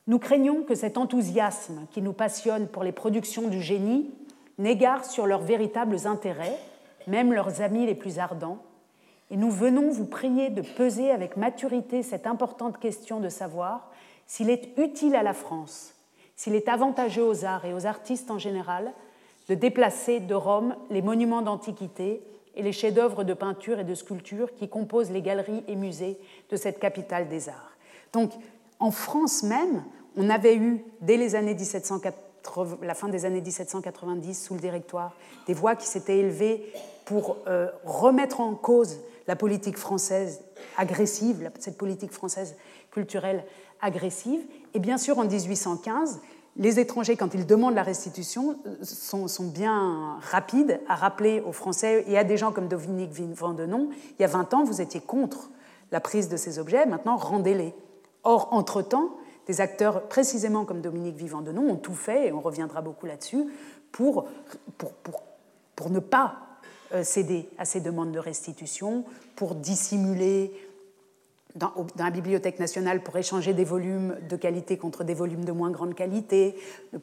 Nous craignons que cet enthousiasme qui nous passionne pour les productions du génie n'égare sur leurs véritables intérêts, même leurs amis les plus ardents, et nous venons vous prier de peser avec maturité cette importante question de savoir s'il est utile à la France, s'il est avantageux aux arts et aux artistes en général de déplacer de Rome les monuments d'antiquité et les chefs-d'œuvre de peinture et de sculpture qui composent les galeries et musées de cette capitale des arts. Donc, en France même, on avait eu, dès les années 1780, la fin des années 1790, sous le Directoire, des voix qui s'étaient élevées pour euh, remettre en cause la politique française agressive, cette politique française culturelle agressive. Et bien sûr, en 1815, les étrangers, quand ils demandent la restitution, sont, sont, bien rapides à rappeler aux Français et à des gens comme Dominique Vendenon, il y a 20 ans, vous étiez contre la prise de ces objets, maintenant rendez-les. Or, entre-temps, des acteurs précisément comme Dominique Vivant-Denon ont tout fait, et on reviendra beaucoup là-dessus, pour, pour, pour, pour, ne pas euh, céder à ces demandes de restitution, pour dissimuler dans, la Bibliothèque nationale pour échanger des volumes de qualité contre des volumes de moins grande qualité,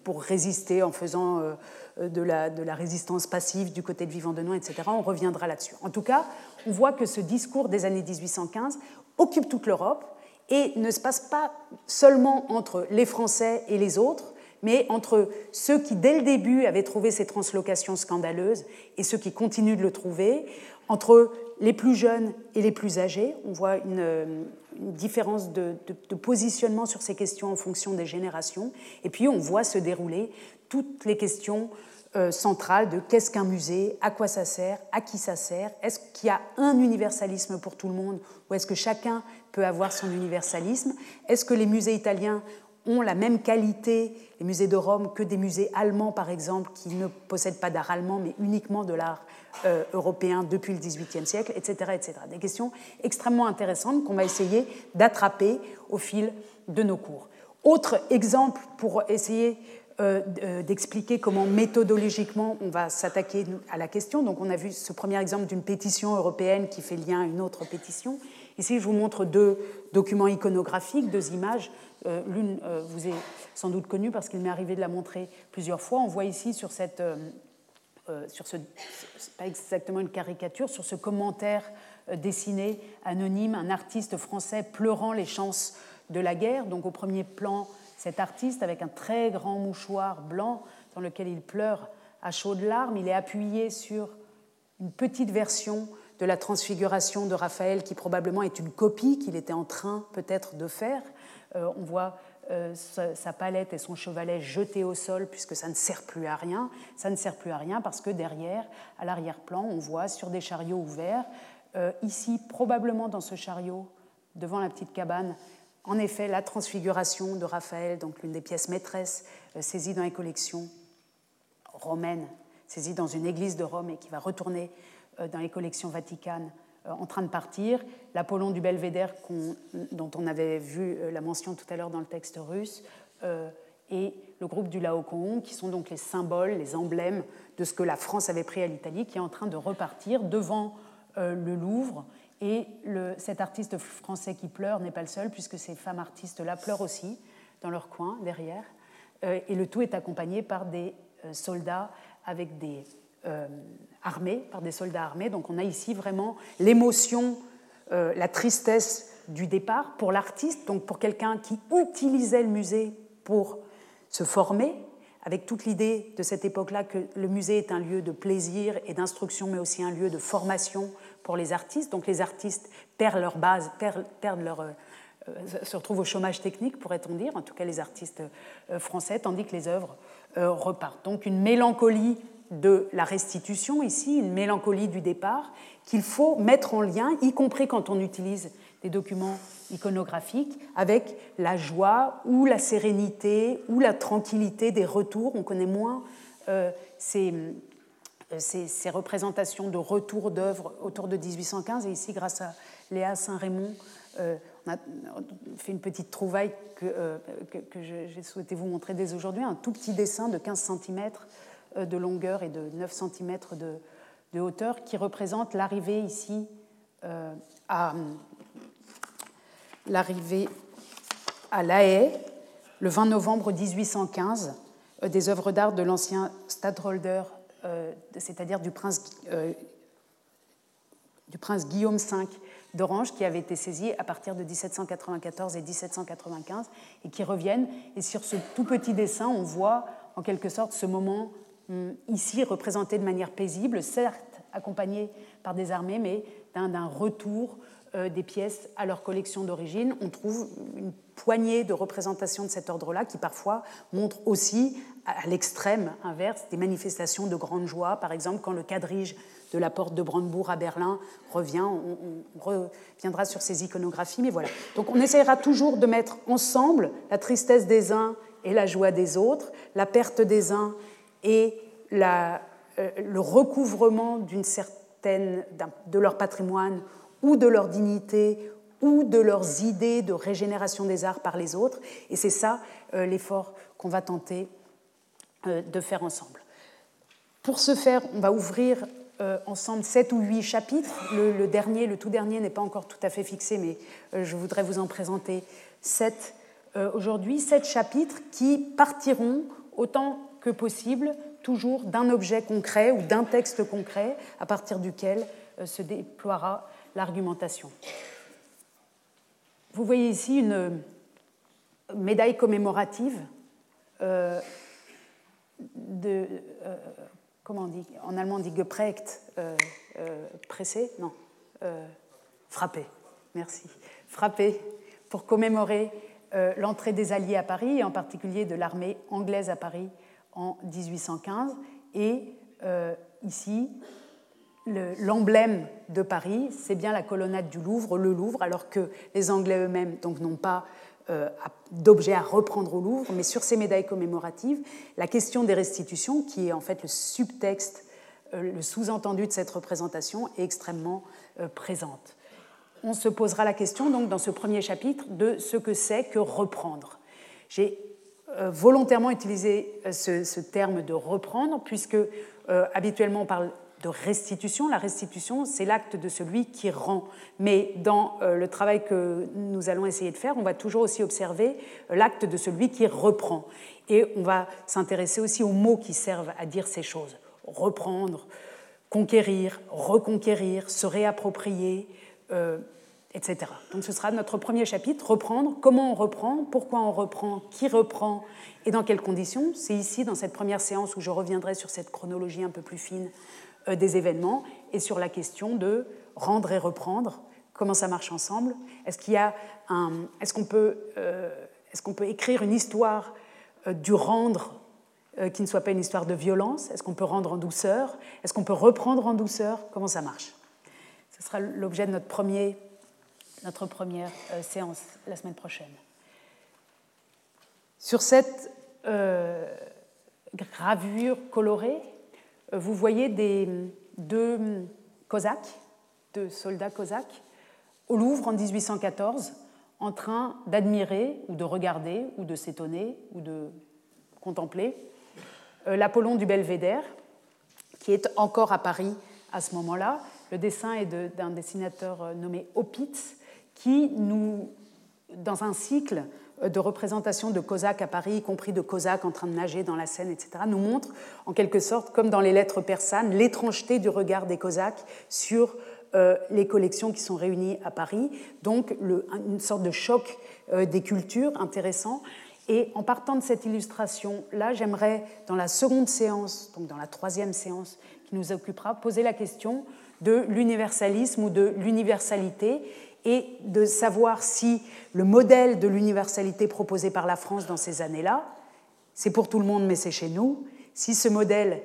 pour résister en faisant euh, de, la, de, la, résistance passive du côté de Vivant-Denon, etc. On reviendra là-dessus. En tout cas, on voit que ce discours des années 1815 occupe toute l'Europe et ne se passe pas seulement entre les Français et les autres, mais entre ceux qui, dès le début, avaient trouvé ces translocations scandaleuses et ceux qui continuent de le trouver, entre les plus jeunes et les plus âgés. On voit une, différence de, positionnement sur ces questions en fonction des générations. Et puis, on voit se dérouler toutes les questions euh, centrale de qu'est-ce qu'un musée, à quoi ça sert, à qui ça sert, est-ce qu'il y a un universalisme pour tout le monde ou est-ce que chacun peut avoir son universalisme, est-ce que les musées italiens ont la même qualité, les musées de Rome, que des musées allemands par exemple, qui ne possèdent pas d'art allemand mais uniquement de l'art euh, européen depuis le XVIIIe siècle, etc., etc. Des questions extrêmement intéressantes qu'on va essayer d'attraper au fil de nos cours. Autre exemple pour essayer euh, euh, d'expliquer comment méthodologiquement on va s'attaquer à la question. Donc on a vu ce premier exemple d'une pétition européenne qui fait lien à une autre pétition. Ici, je vous montre deux documents iconographiques, deux images. Euh, l'une vous est sans doute connue parce qu'il m'est arrivé de la montrer plusieurs fois. On voit ici sur cette, sur ce, pas exactement une caricature, sur ce commentaire dessiné anonyme, un artiste français pleurant les chances de la guerre. Donc au premier plan, cet artiste, avec un très grand mouchoir blanc dans lequel il pleure à chaudes larmes, il est appuyé sur une petite version de la transfiguration de Raphaël, qui probablement est une copie qu'il était en train peut-être de faire. Euh, on voit euh, sa, palette et son chevalet jetés au sol, puisque ça ne sert plus à rien. Ça ne sert plus à rien parce que derrière, à l'arrière-plan, on voit sur des chariots ouverts, euh, ici, probablement dans ce chariot, devant la petite cabane, en effet, la transfiguration de Raphaël, donc l'une des pièces maîtresses euh, saisies dans les collections romaines, saisie dans une église de Rome et qui va retourner euh, dans les collections vaticanes en train de partir, l'Apollon du Belvédère dont on avait vu la mention tout à l'heure dans le texte russe, et le groupe du Laocoon, qui sont donc les symboles, les emblèmes de ce que la France avait pris à l'Italie, qui est en train de repartir devant le Louvre et cet artiste français qui pleure n'est pas le seul, puisque ces femmes artistes-là pleurent aussi dans leur coin, derrière. Euh, et le tout est accompagné par des soldats avec des armés, par des soldats armés. Donc on a ici vraiment l'émotion, la tristesse du départ pour l'artiste, donc pour quelqu'un qui utilisait le musée pour se former, avec toute l'idée de cette époque-là que le musée est un lieu de plaisir et d'instruction, mais aussi un lieu de formation pour les artistes. Donc les artistes perdent leur base, perdent, leur, euh, se retrouvent au chômage technique, pourrait-on dire, en tout cas les artistes euh, français, tandis que les œuvres euh, repartent. Donc une mélancolie de la restitution ici, une mélancolie du départ, qu'il faut mettre en lien, y compris quand on utilise des documents iconographiques, avec la joie ou la sérénité ou la tranquillité des retours. On connaît moins euh, euh, ces, ces, représentations de retour d'œuvres autour de 1815. Et ici, grâce à Léa Saint-Raymond, euh, on a fait une petite trouvaille que, que, que j'ai souhaité vous montrer dès aujourd'hui, un tout petit dessin de 15 cm de longueur et de 9 cm de, hauteur qui représente l'arrivée ici à, l'arrivée à La Haye, le 20 novembre 1815, euh, des œuvres d'art de l'ancien stadtholder, euh, c'est-à-dire du prince, euh, du prince Guillaume V d'Orange, qui avait été saisi à partir de 1794 et 1795, et qui reviennent. Et sur ce tout petit dessin, on voit en quelque sorte ce moment ici représenté de manière paisible, certes accompagné par des armées, mais d'un retour euh, des pièces à leur collection d'origine. On trouve une poignée de représentations de cet ordre-là qui parfois montrent aussi, à l'extrême inverse, des manifestations de grande joie. Par exemple, quand le quadrige de la porte de Brandebourg à Berlin revient, on, reviendra sur ces iconographies, mais voilà. Donc on essaiera toujours de mettre ensemble la tristesse des uns et la joie des autres, la perte des uns et euh, le recouvrement d'une certaine, de leur patrimoine ou de leur dignité ou de leurs idées de régénération des arts par les autres. Et c'est ça euh, l'effort qu'on va tenter euh, de faire ensemble. Pour ce faire, on va ouvrir ensemble sept ou huit chapitres. Le, dernier, le tout dernier n'est pas encore tout à fait fixé, mais je voudrais vous en présenter sept aujourd'hui. Sept chapitres qui partiront autant possible toujours d'un objet concret ou d'un texte concret à partir duquel se déploiera l'argumentation. Vous voyez ici une médaille commémorative euh, de. Euh, comment on dit En allemand, on dit geprägt, euh, pressé Non. frappé. Merci. Frappé pour commémorer l'entrée des Alliés à Paris, et en particulier de l'armée anglaise à Paris en 1815. Et ici, l'emblème de Paris, c'est bien la colonnade du Louvre, le Louvre, alors que les Anglais eux-mêmes n'ont pas euh, d'objets à reprendre au Louvre, mais sur ces médailles commémoratives, la question des restitutions, qui est en fait le subtexte, euh, le sous-entendu de cette représentation, est extrêmement euh, présente. On se posera la question donc dans ce premier chapitre de ce que c'est que reprendre. J'ai volontairement utilisé ce, ce, terme de reprendre, puisque habituellement on parle de restitution. La restitution, c'est l'acte de celui qui rend. Mais dans euh, le travail que nous allons essayer de faire, on va toujours aussi observer euh, l'acte de celui qui reprend. Et on va s'intéresser aussi aux mots qui servent à dire ces choses. Reprendre, conquérir, reconquérir, se réapproprier, euh, etc. Donc ce sera notre premier chapitre, reprendre, comment on reprend, pourquoi on reprend, qui reprend et dans quelles conditions. C'est ici, dans cette première séance, où je reviendrai sur cette chronologie un peu plus fine euh, des événements et sur la question de rendre et reprendre, comment ça marche ensemble. Est-ce qu'il est-ce qu'on peut, euh, est-ce peut écrire une histoire euh, du rendre qui ne soit pas une histoire de violence? Est-ce qu'on peut rendre en douceur? Est-ce qu'on peut reprendre en douceur? Comment ça marche? Ce sera l'objet de notre, premier, notre première séance la semaine prochaine. Sur cette gravure colorée, vous voyez deux cosaques, deux soldats cosaques, au Louvre en 1814, en train d'admirer ou de regarder ou de s'étonner ou de contempler euh, l'Apollon du Belvédère, qui est encore à Paris à ce moment-là. Le dessin est d'un dessinateur euh, nommé Opitz, qui nous, dans un cycle, de représentations de Cosaques à Paris, y compris de Cosaques en train de nager dans la Seine, etc., nous montrent en quelque sorte, comme dans les lettres persanes, l'étrangeté du regard des Cosaques sur euh, les collections qui sont réunies à Paris, donc une sorte de choc euh, des cultures intéressant. Et en partant de cette illustration-là, j'aimerais, dans la seconde séance, donc dans la troisième séance qui nous occupera, poser la question de l'universalisme ou de l'universalité et de savoir si le modèle de l'universalité proposé par la France dans ces années-là, c'est pour tout le monde mais c'est chez nous, si ce modèle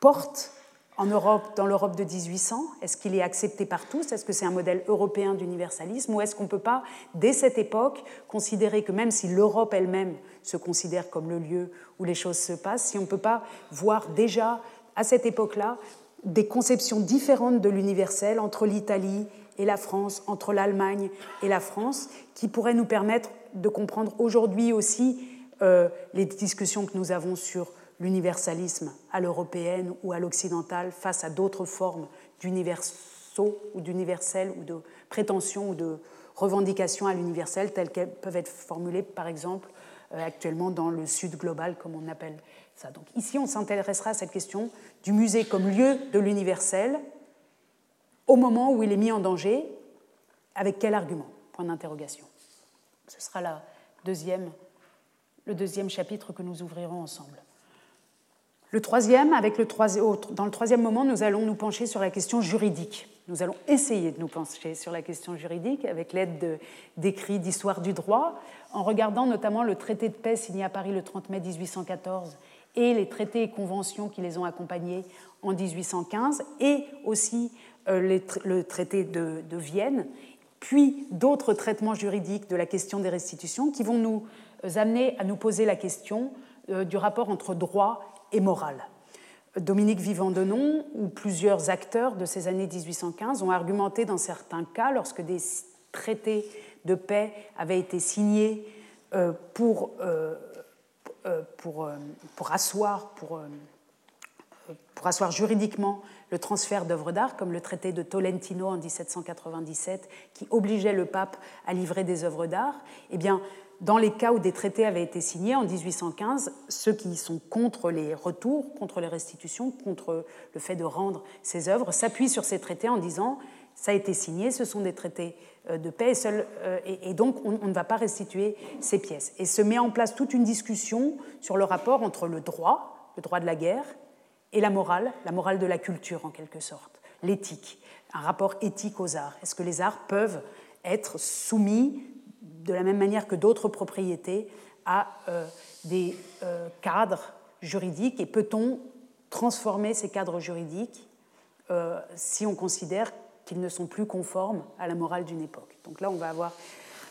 porte en Europe, dans l'Europe de 1800 Est-ce qu'il est accepté par tous? Est-ce que c'est un modèle européen d'universalisme? Ou est-ce qu'on ne peut pas, dès cette époque, considérer que même si l'Europe elle-même se considère comme le lieu où les choses se passent, si on ne peut pas voir déjà, à cette époque-là, des conceptions différentes de l'universel entre l'Italie et la France, entre l'Allemagne et la France, qui pourraient nous permettre de comprendre aujourd'hui aussi euh, les discussions que nous avons sur l'universalisme à l'européenne ou à l'occidentale face à d'autres formes d'universaux ou d'universel ou de prétention ou de revendication à l'universel telles qu'elles peuvent être formulées par exemple euh, actuellement dans le sud global comme on appelle ça. Donc ici on s'intéressera à cette question du musée comme lieu de l'universel au moment où il est mis en danger avec quel argument? Point d'interrogation. Ce sera la deuxième, le deuxième chapitre que nous ouvrirons ensemble. Le troisième, avec le dans le troisième moment, nous allons nous pencher sur la question juridique. Nous allons essayer de nous pencher sur la question juridique avec l'aide d'écrits d'histoire du droit, en regardant notamment le traité de paix signé à Paris le 30 mai 1814 et les traités et conventions qui les ont accompagnés en 1815, et aussi euh, le traité de, Vienne, puis d'autres traitements juridiques de la question des restitutions qui vont nous amener à nous poser la question euh, du rapport entre droit et morale. Dominique Vivant-Denon ou plusieurs acteurs de ces années 1815 ont argumenté dans certains cas, lorsque des traités de paix avaient été signés euh, pour, euh, euh, pour, pour, asseoir, pour, pour asseoir juridiquement le transfert d'œuvres d'art, comme le traité de Tolentino en 1797, qui obligeait le pape à livrer des œuvres d'art, eh bien, dans les cas où des traités avaient été signés en 1815, ceux qui sont contre les retours, contre les restitutions, contre le fait de rendre ces œuvres, s'appuient sur ces traités en disant ça a été signé, ce sont des traités euh, de paix, euh, et, donc on, ne va pas restituer ces pièces. Et se met en place toute une discussion sur le rapport entre le droit, le droit de la guerre, et la morale, la morale de la culture en quelque sorte, l'éthique, un rapport éthique aux arts. Est-ce que les arts peuvent être soumis de la même manière que d'autres propriétés, à euh, des euh, cadres juridiques? Et peut-on transformer ces cadres juridiques euh, si on considère qu'ils ne sont plus conformes à la morale d'une époque? Donc là, on va avoir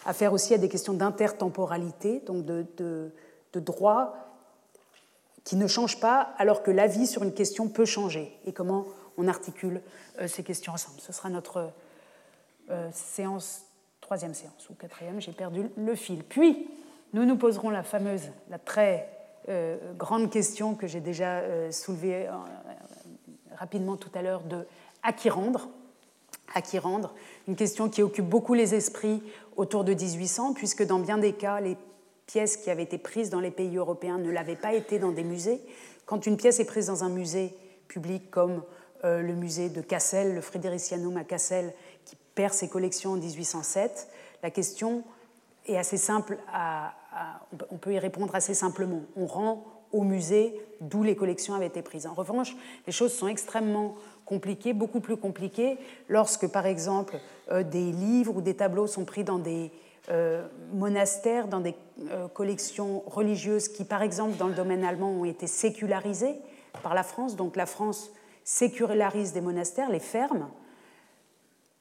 affaire aussi à des questions d'intertemporalité, donc de, droit qui ne change pas alors que l'avis sur une question peut changer et comment on articule ces questions ensemble. Ce sera notre séance troisième séance ou quatrième, j'ai perdu le fil. Puis, nous nous poserons la fameuse, la très euh, grande question que j'ai déjà euh, soulevée euh, rapidement tout à l'heure de à qui rendre À qui rendre Une question qui occupe beaucoup les esprits autour de 1800, puisque dans bien des cas, les pièces qui avaient été prises dans les pays européens ne l'avaient pas été dans des musées. Quand une pièce est prise dans un musée public comme le musée de Cassel, le Fridericianum à Cassel, perd ses collections en 1807, la question est assez simple, on peut y répondre assez simplement. On rend au musée d'où les collections avaient été prises. En revanche, les choses sont extrêmement compliquées, beaucoup plus compliquées, lorsque, par exemple, euh, des livres ou des tableaux sont pris dans des euh, monastères, dans des euh, collections religieuses qui, par exemple, dans le domaine allemand, ont été sécularisées par la France. Donc la France sécularise des monastères, les ferme,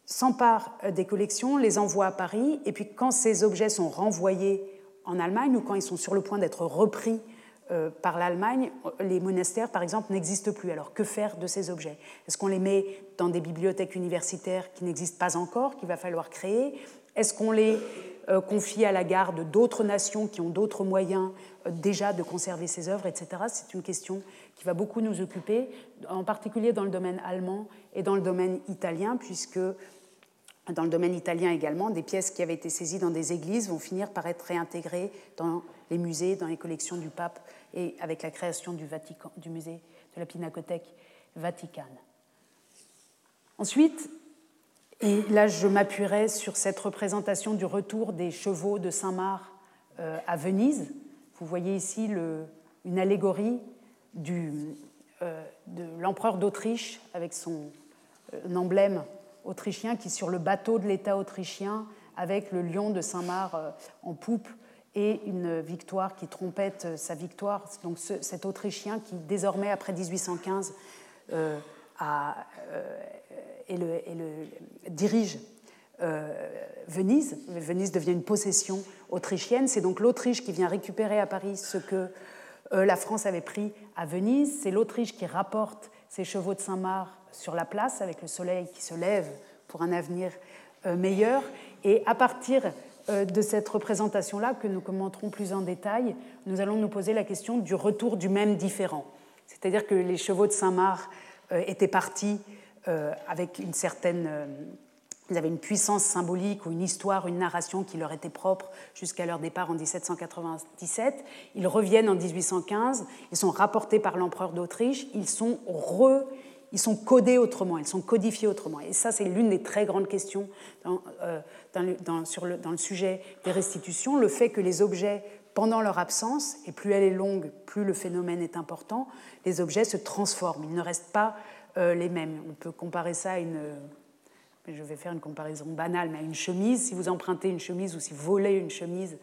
s'empare euh, des collections, les envoie à Paris, et puis quand ces objets sont renvoyés en Allemagne ou quand ils sont sur le point d'être repris euh, par l'Allemagne, les monastères, par exemple, n'existent plus. Alors que faire de ces objets? Est-ce qu'on les met dans des bibliothèques universitaires qui n'existent pas encore, qu'il va falloir créer? Est-ce qu'on les euh, confie à la garde d'autres nations qui ont d'autres moyens déjà de conserver ces œuvres, etc. C'est une question qui va beaucoup nous occuper, en particulier dans le domaine allemand et dans le domaine italien, puisque dans le domaine italien également, des pièces qui avaient été saisies dans des églises vont finir par être réintégrées dans les musées, dans les collections du pape et avec la création du musée de la Pinacothèque Vaticane. Ensuite, et là je m'appuierai sur cette représentation du retour des chevaux de Saint-Marc euh, à Venise. Vous voyez ici une allégorie euh, de l'empereur d'Autriche avec son euh, emblème autrichien qui, sur le bateau de l'État autrichien, avec le lion de Saint-Marc en poupe, et une victoire qui trompette sa victoire. Donc cet Autrichien qui, désormais, après 1815, a, et le, dirige Venise. Venise devient une possession autrichienne. C'est donc l'Autriche qui vient récupérer à Paris ce que euh, la France avait pris à Venise. C'est l'Autriche qui rapporte ses chevaux de Saint-Marc sur la place avec le soleil qui se lève pour un avenir euh, meilleur. Et à partir euh, de cette représentation-là, que nous commenterons plus en détail, nous allons nous poser la question du retour du même différent. C'est-à-dire que les chevaux de Saint-Marc étaient partis avec une certaine ils avaient une puissance symbolique ou une histoire, une narration qui leur était propre jusqu'à leur départ en 1797. Ils reviennent en 1815, ils sont rapportés par l'empereur d'Autriche, ils sont re, ils sont codés autrement, ils sont codifiés autrement. Et ça, c'est l'une des très grandes questions dans, euh, le, sur dans le sujet des restitutions, le fait que les objets, pendant leur absence, et plus elle est longue, plus le phénomène est important, les objets se transforment, ils ne restent pas euh, les mêmes. On peut comparer ça à une je vais faire une comparaison banale, mais à une chemise, si vous empruntez une chemise ou si vous volez une chemise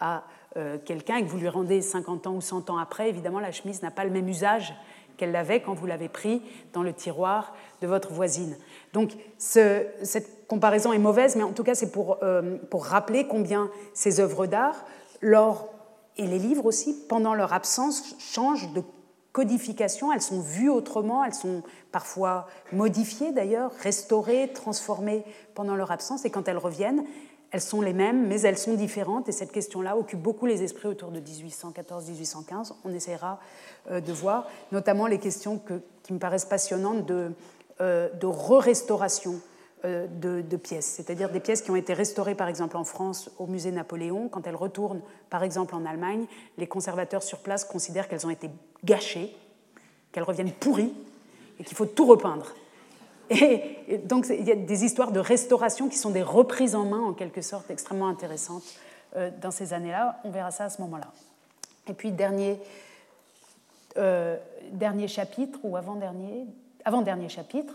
à euh, quelqu'un et que vous lui rendez 50 ans ou 100 ans après, évidemment, la chemise n'a pas le même usage qu'elle l'avait quand vous l'avez pris dans le tiroir de votre voisine. Donc cette comparaison est mauvaise, mais en tout cas c'est pour, euh, pour rappeler combien ces œuvres d'art, et les livres aussi, pendant leur absence, changent de codification, elles sont vues autrement, elles sont parfois modifiées d'ailleurs, restaurées, transformées pendant leur absence, et quand elles reviennent, elles sont les mêmes, mais elles sont différentes, et cette question-là occupe beaucoup les esprits autour de 1814-1815. On essaiera euh, de voir, notamment les questions qui me paraissent passionnantes de, euh, de re-restauration euh, de, pièces, c'est-à-dire des pièces qui ont été restaurées par exemple en France au musée Napoléon. Quand elles retournent par exemple en Allemagne, les conservateurs sur place considèrent qu'elles ont été gâchées, qu'elles reviennent pourries et qu'il faut tout repeindre. Et, donc il y a des histoires de restauration qui sont des reprises en main en quelque sorte extrêmement intéressantes euh, dans ces années-là. On verra ça à ce moment-là. Et puis dernier, euh, dernier chapitre ou avant-dernier, avant-dernier chapitre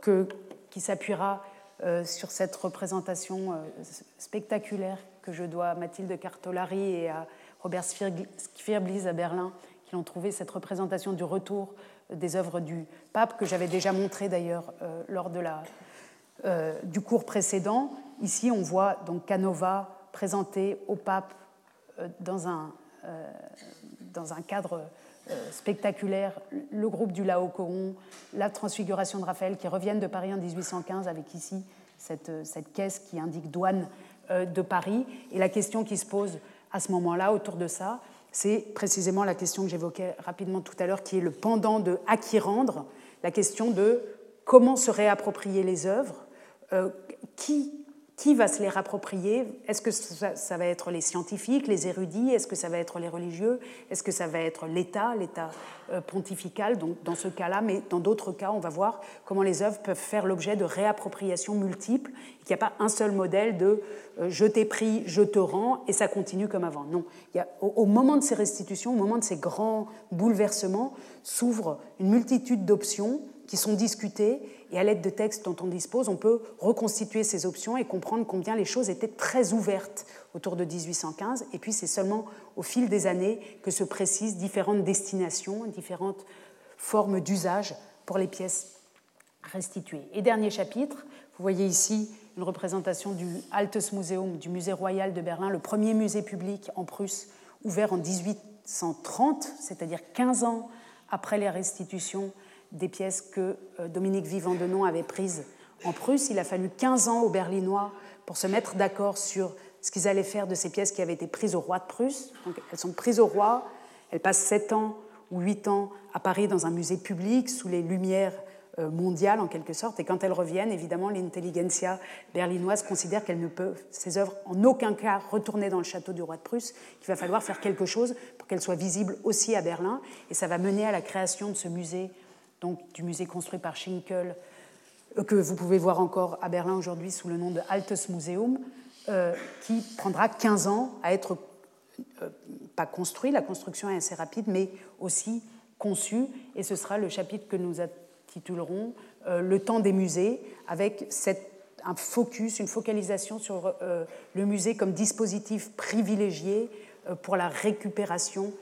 que, qui s'appuiera euh, sur cette représentation euh, spectaculaire que je dois à Mathilde Cartolari et à Robert Sfirblis à Berlin, qui ont trouvé cette représentation du retour des œuvres du pape, que j'avais déjà montré d'ailleurs euh, lors de la, du cours précédent. Ici, on voit donc Canova présenté au pape dans un, dans un cadre euh, spectaculaire, le groupe du Laocoon, la transfiguration de Raphaël qui reviennent de Paris en 1815 avec ici cette, euh, cette caisse qui indique douane euh, de Paris. Et la question qui se pose à ce moment-là autour de ça, c'est précisément la question que j'évoquais rapidement tout à l'heure, qui est le pendant de à qui rendre, la question de comment se réapproprier les œuvres, qui qui va se les rapproprier? Est-ce que ça, va être les scientifiques, les érudits? Est-ce que ça va être les religieux? Est-ce que ça va être l'État, l'État euh, pontifical? Donc, Dans ce cas-là, mais dans d'autres cas, on va voir comment les œuvres peuvent faire l'objet de réappropriations multiples, qu'il n'y a pas un seul modèle de euh, je t'ai pris, je te rends, et ça continue comme avant. Non, il y a, au moment de ces restitutions, au moment de ces grands bouleversements, s'ouvre une multitude d'options qui sont discutées et à l'aide de textes dont on dispose, on peut reconstituer ces options et comprendre combien les choses étaient très ouvertes autour de 1815. Et puis c'est seulement au fil des années que se précisent différentes destinations, différentes formes d'usage pour les pièces restituées. Et dernier chapitre, vous voyez ici une représentation du Altes Museum, du musée royal de Berlin, le premier musée public en Prusse, ouvert en 1830, c'est-à-dire 15 ans après les restitutions des pièces que euh, Dominique Vivant-Denon avait prises en Prusse. Il a fallu 15 ans aux Berlinois pour se mettre d'accord sur ce qu'ils allaient faire de ces pièces qui avaient été prises au roi de Prusse. Donc, elles sont prises au roi, elles passent 7 ans ou 8 ans à Paris dans un musée public sous les lumières mondiale en quelque sorte. Et quand elles reviennent, évidemment, l'intelligentsia berlinoise considère qu'elle ne peut, ces œuvres, en aucun cas retourner dans le château du roi de Prusse, qu'il va falloir faire quelque chose pour qu'elles soient visibles aussi à Berlin. Et ça va mener à la création de ce musée, donc du musée construit par Schinkel, euh, que vous pouvez voir encore à Berlin aujourd'hui sous le nom de Altes Museum, euh, qui prendra 15 ans à être euh, pas construit, la construction est assez rapide, mais aussi conçu. Et ce sera le chapitre que nous intitulerons Le temps des musées, avec un focus, une focalisation sur le musée comme dispositif privilégié pour la récupération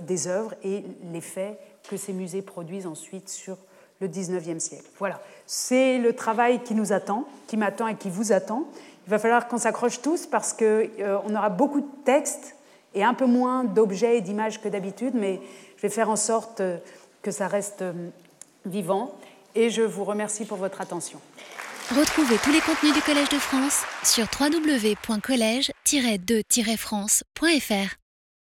des œuvres et l'effet que ces musées produisent ensuite sur le 19e siècle. Voilà, c'est le travail qui nous attend, qui m'attend et qui vous attend. Il va falloir qu'on s'accroche tous parce qu'on euh, aura beaucoup de textes et un peu moins d'objets et d'images que d'habitude, mais je vais faire en sorte euh, que ça reste euh, vivant. Et je vous remercie pour votre attention. Retrouvez tous les contenus du Collège de France sur www.colège-2-france.fr.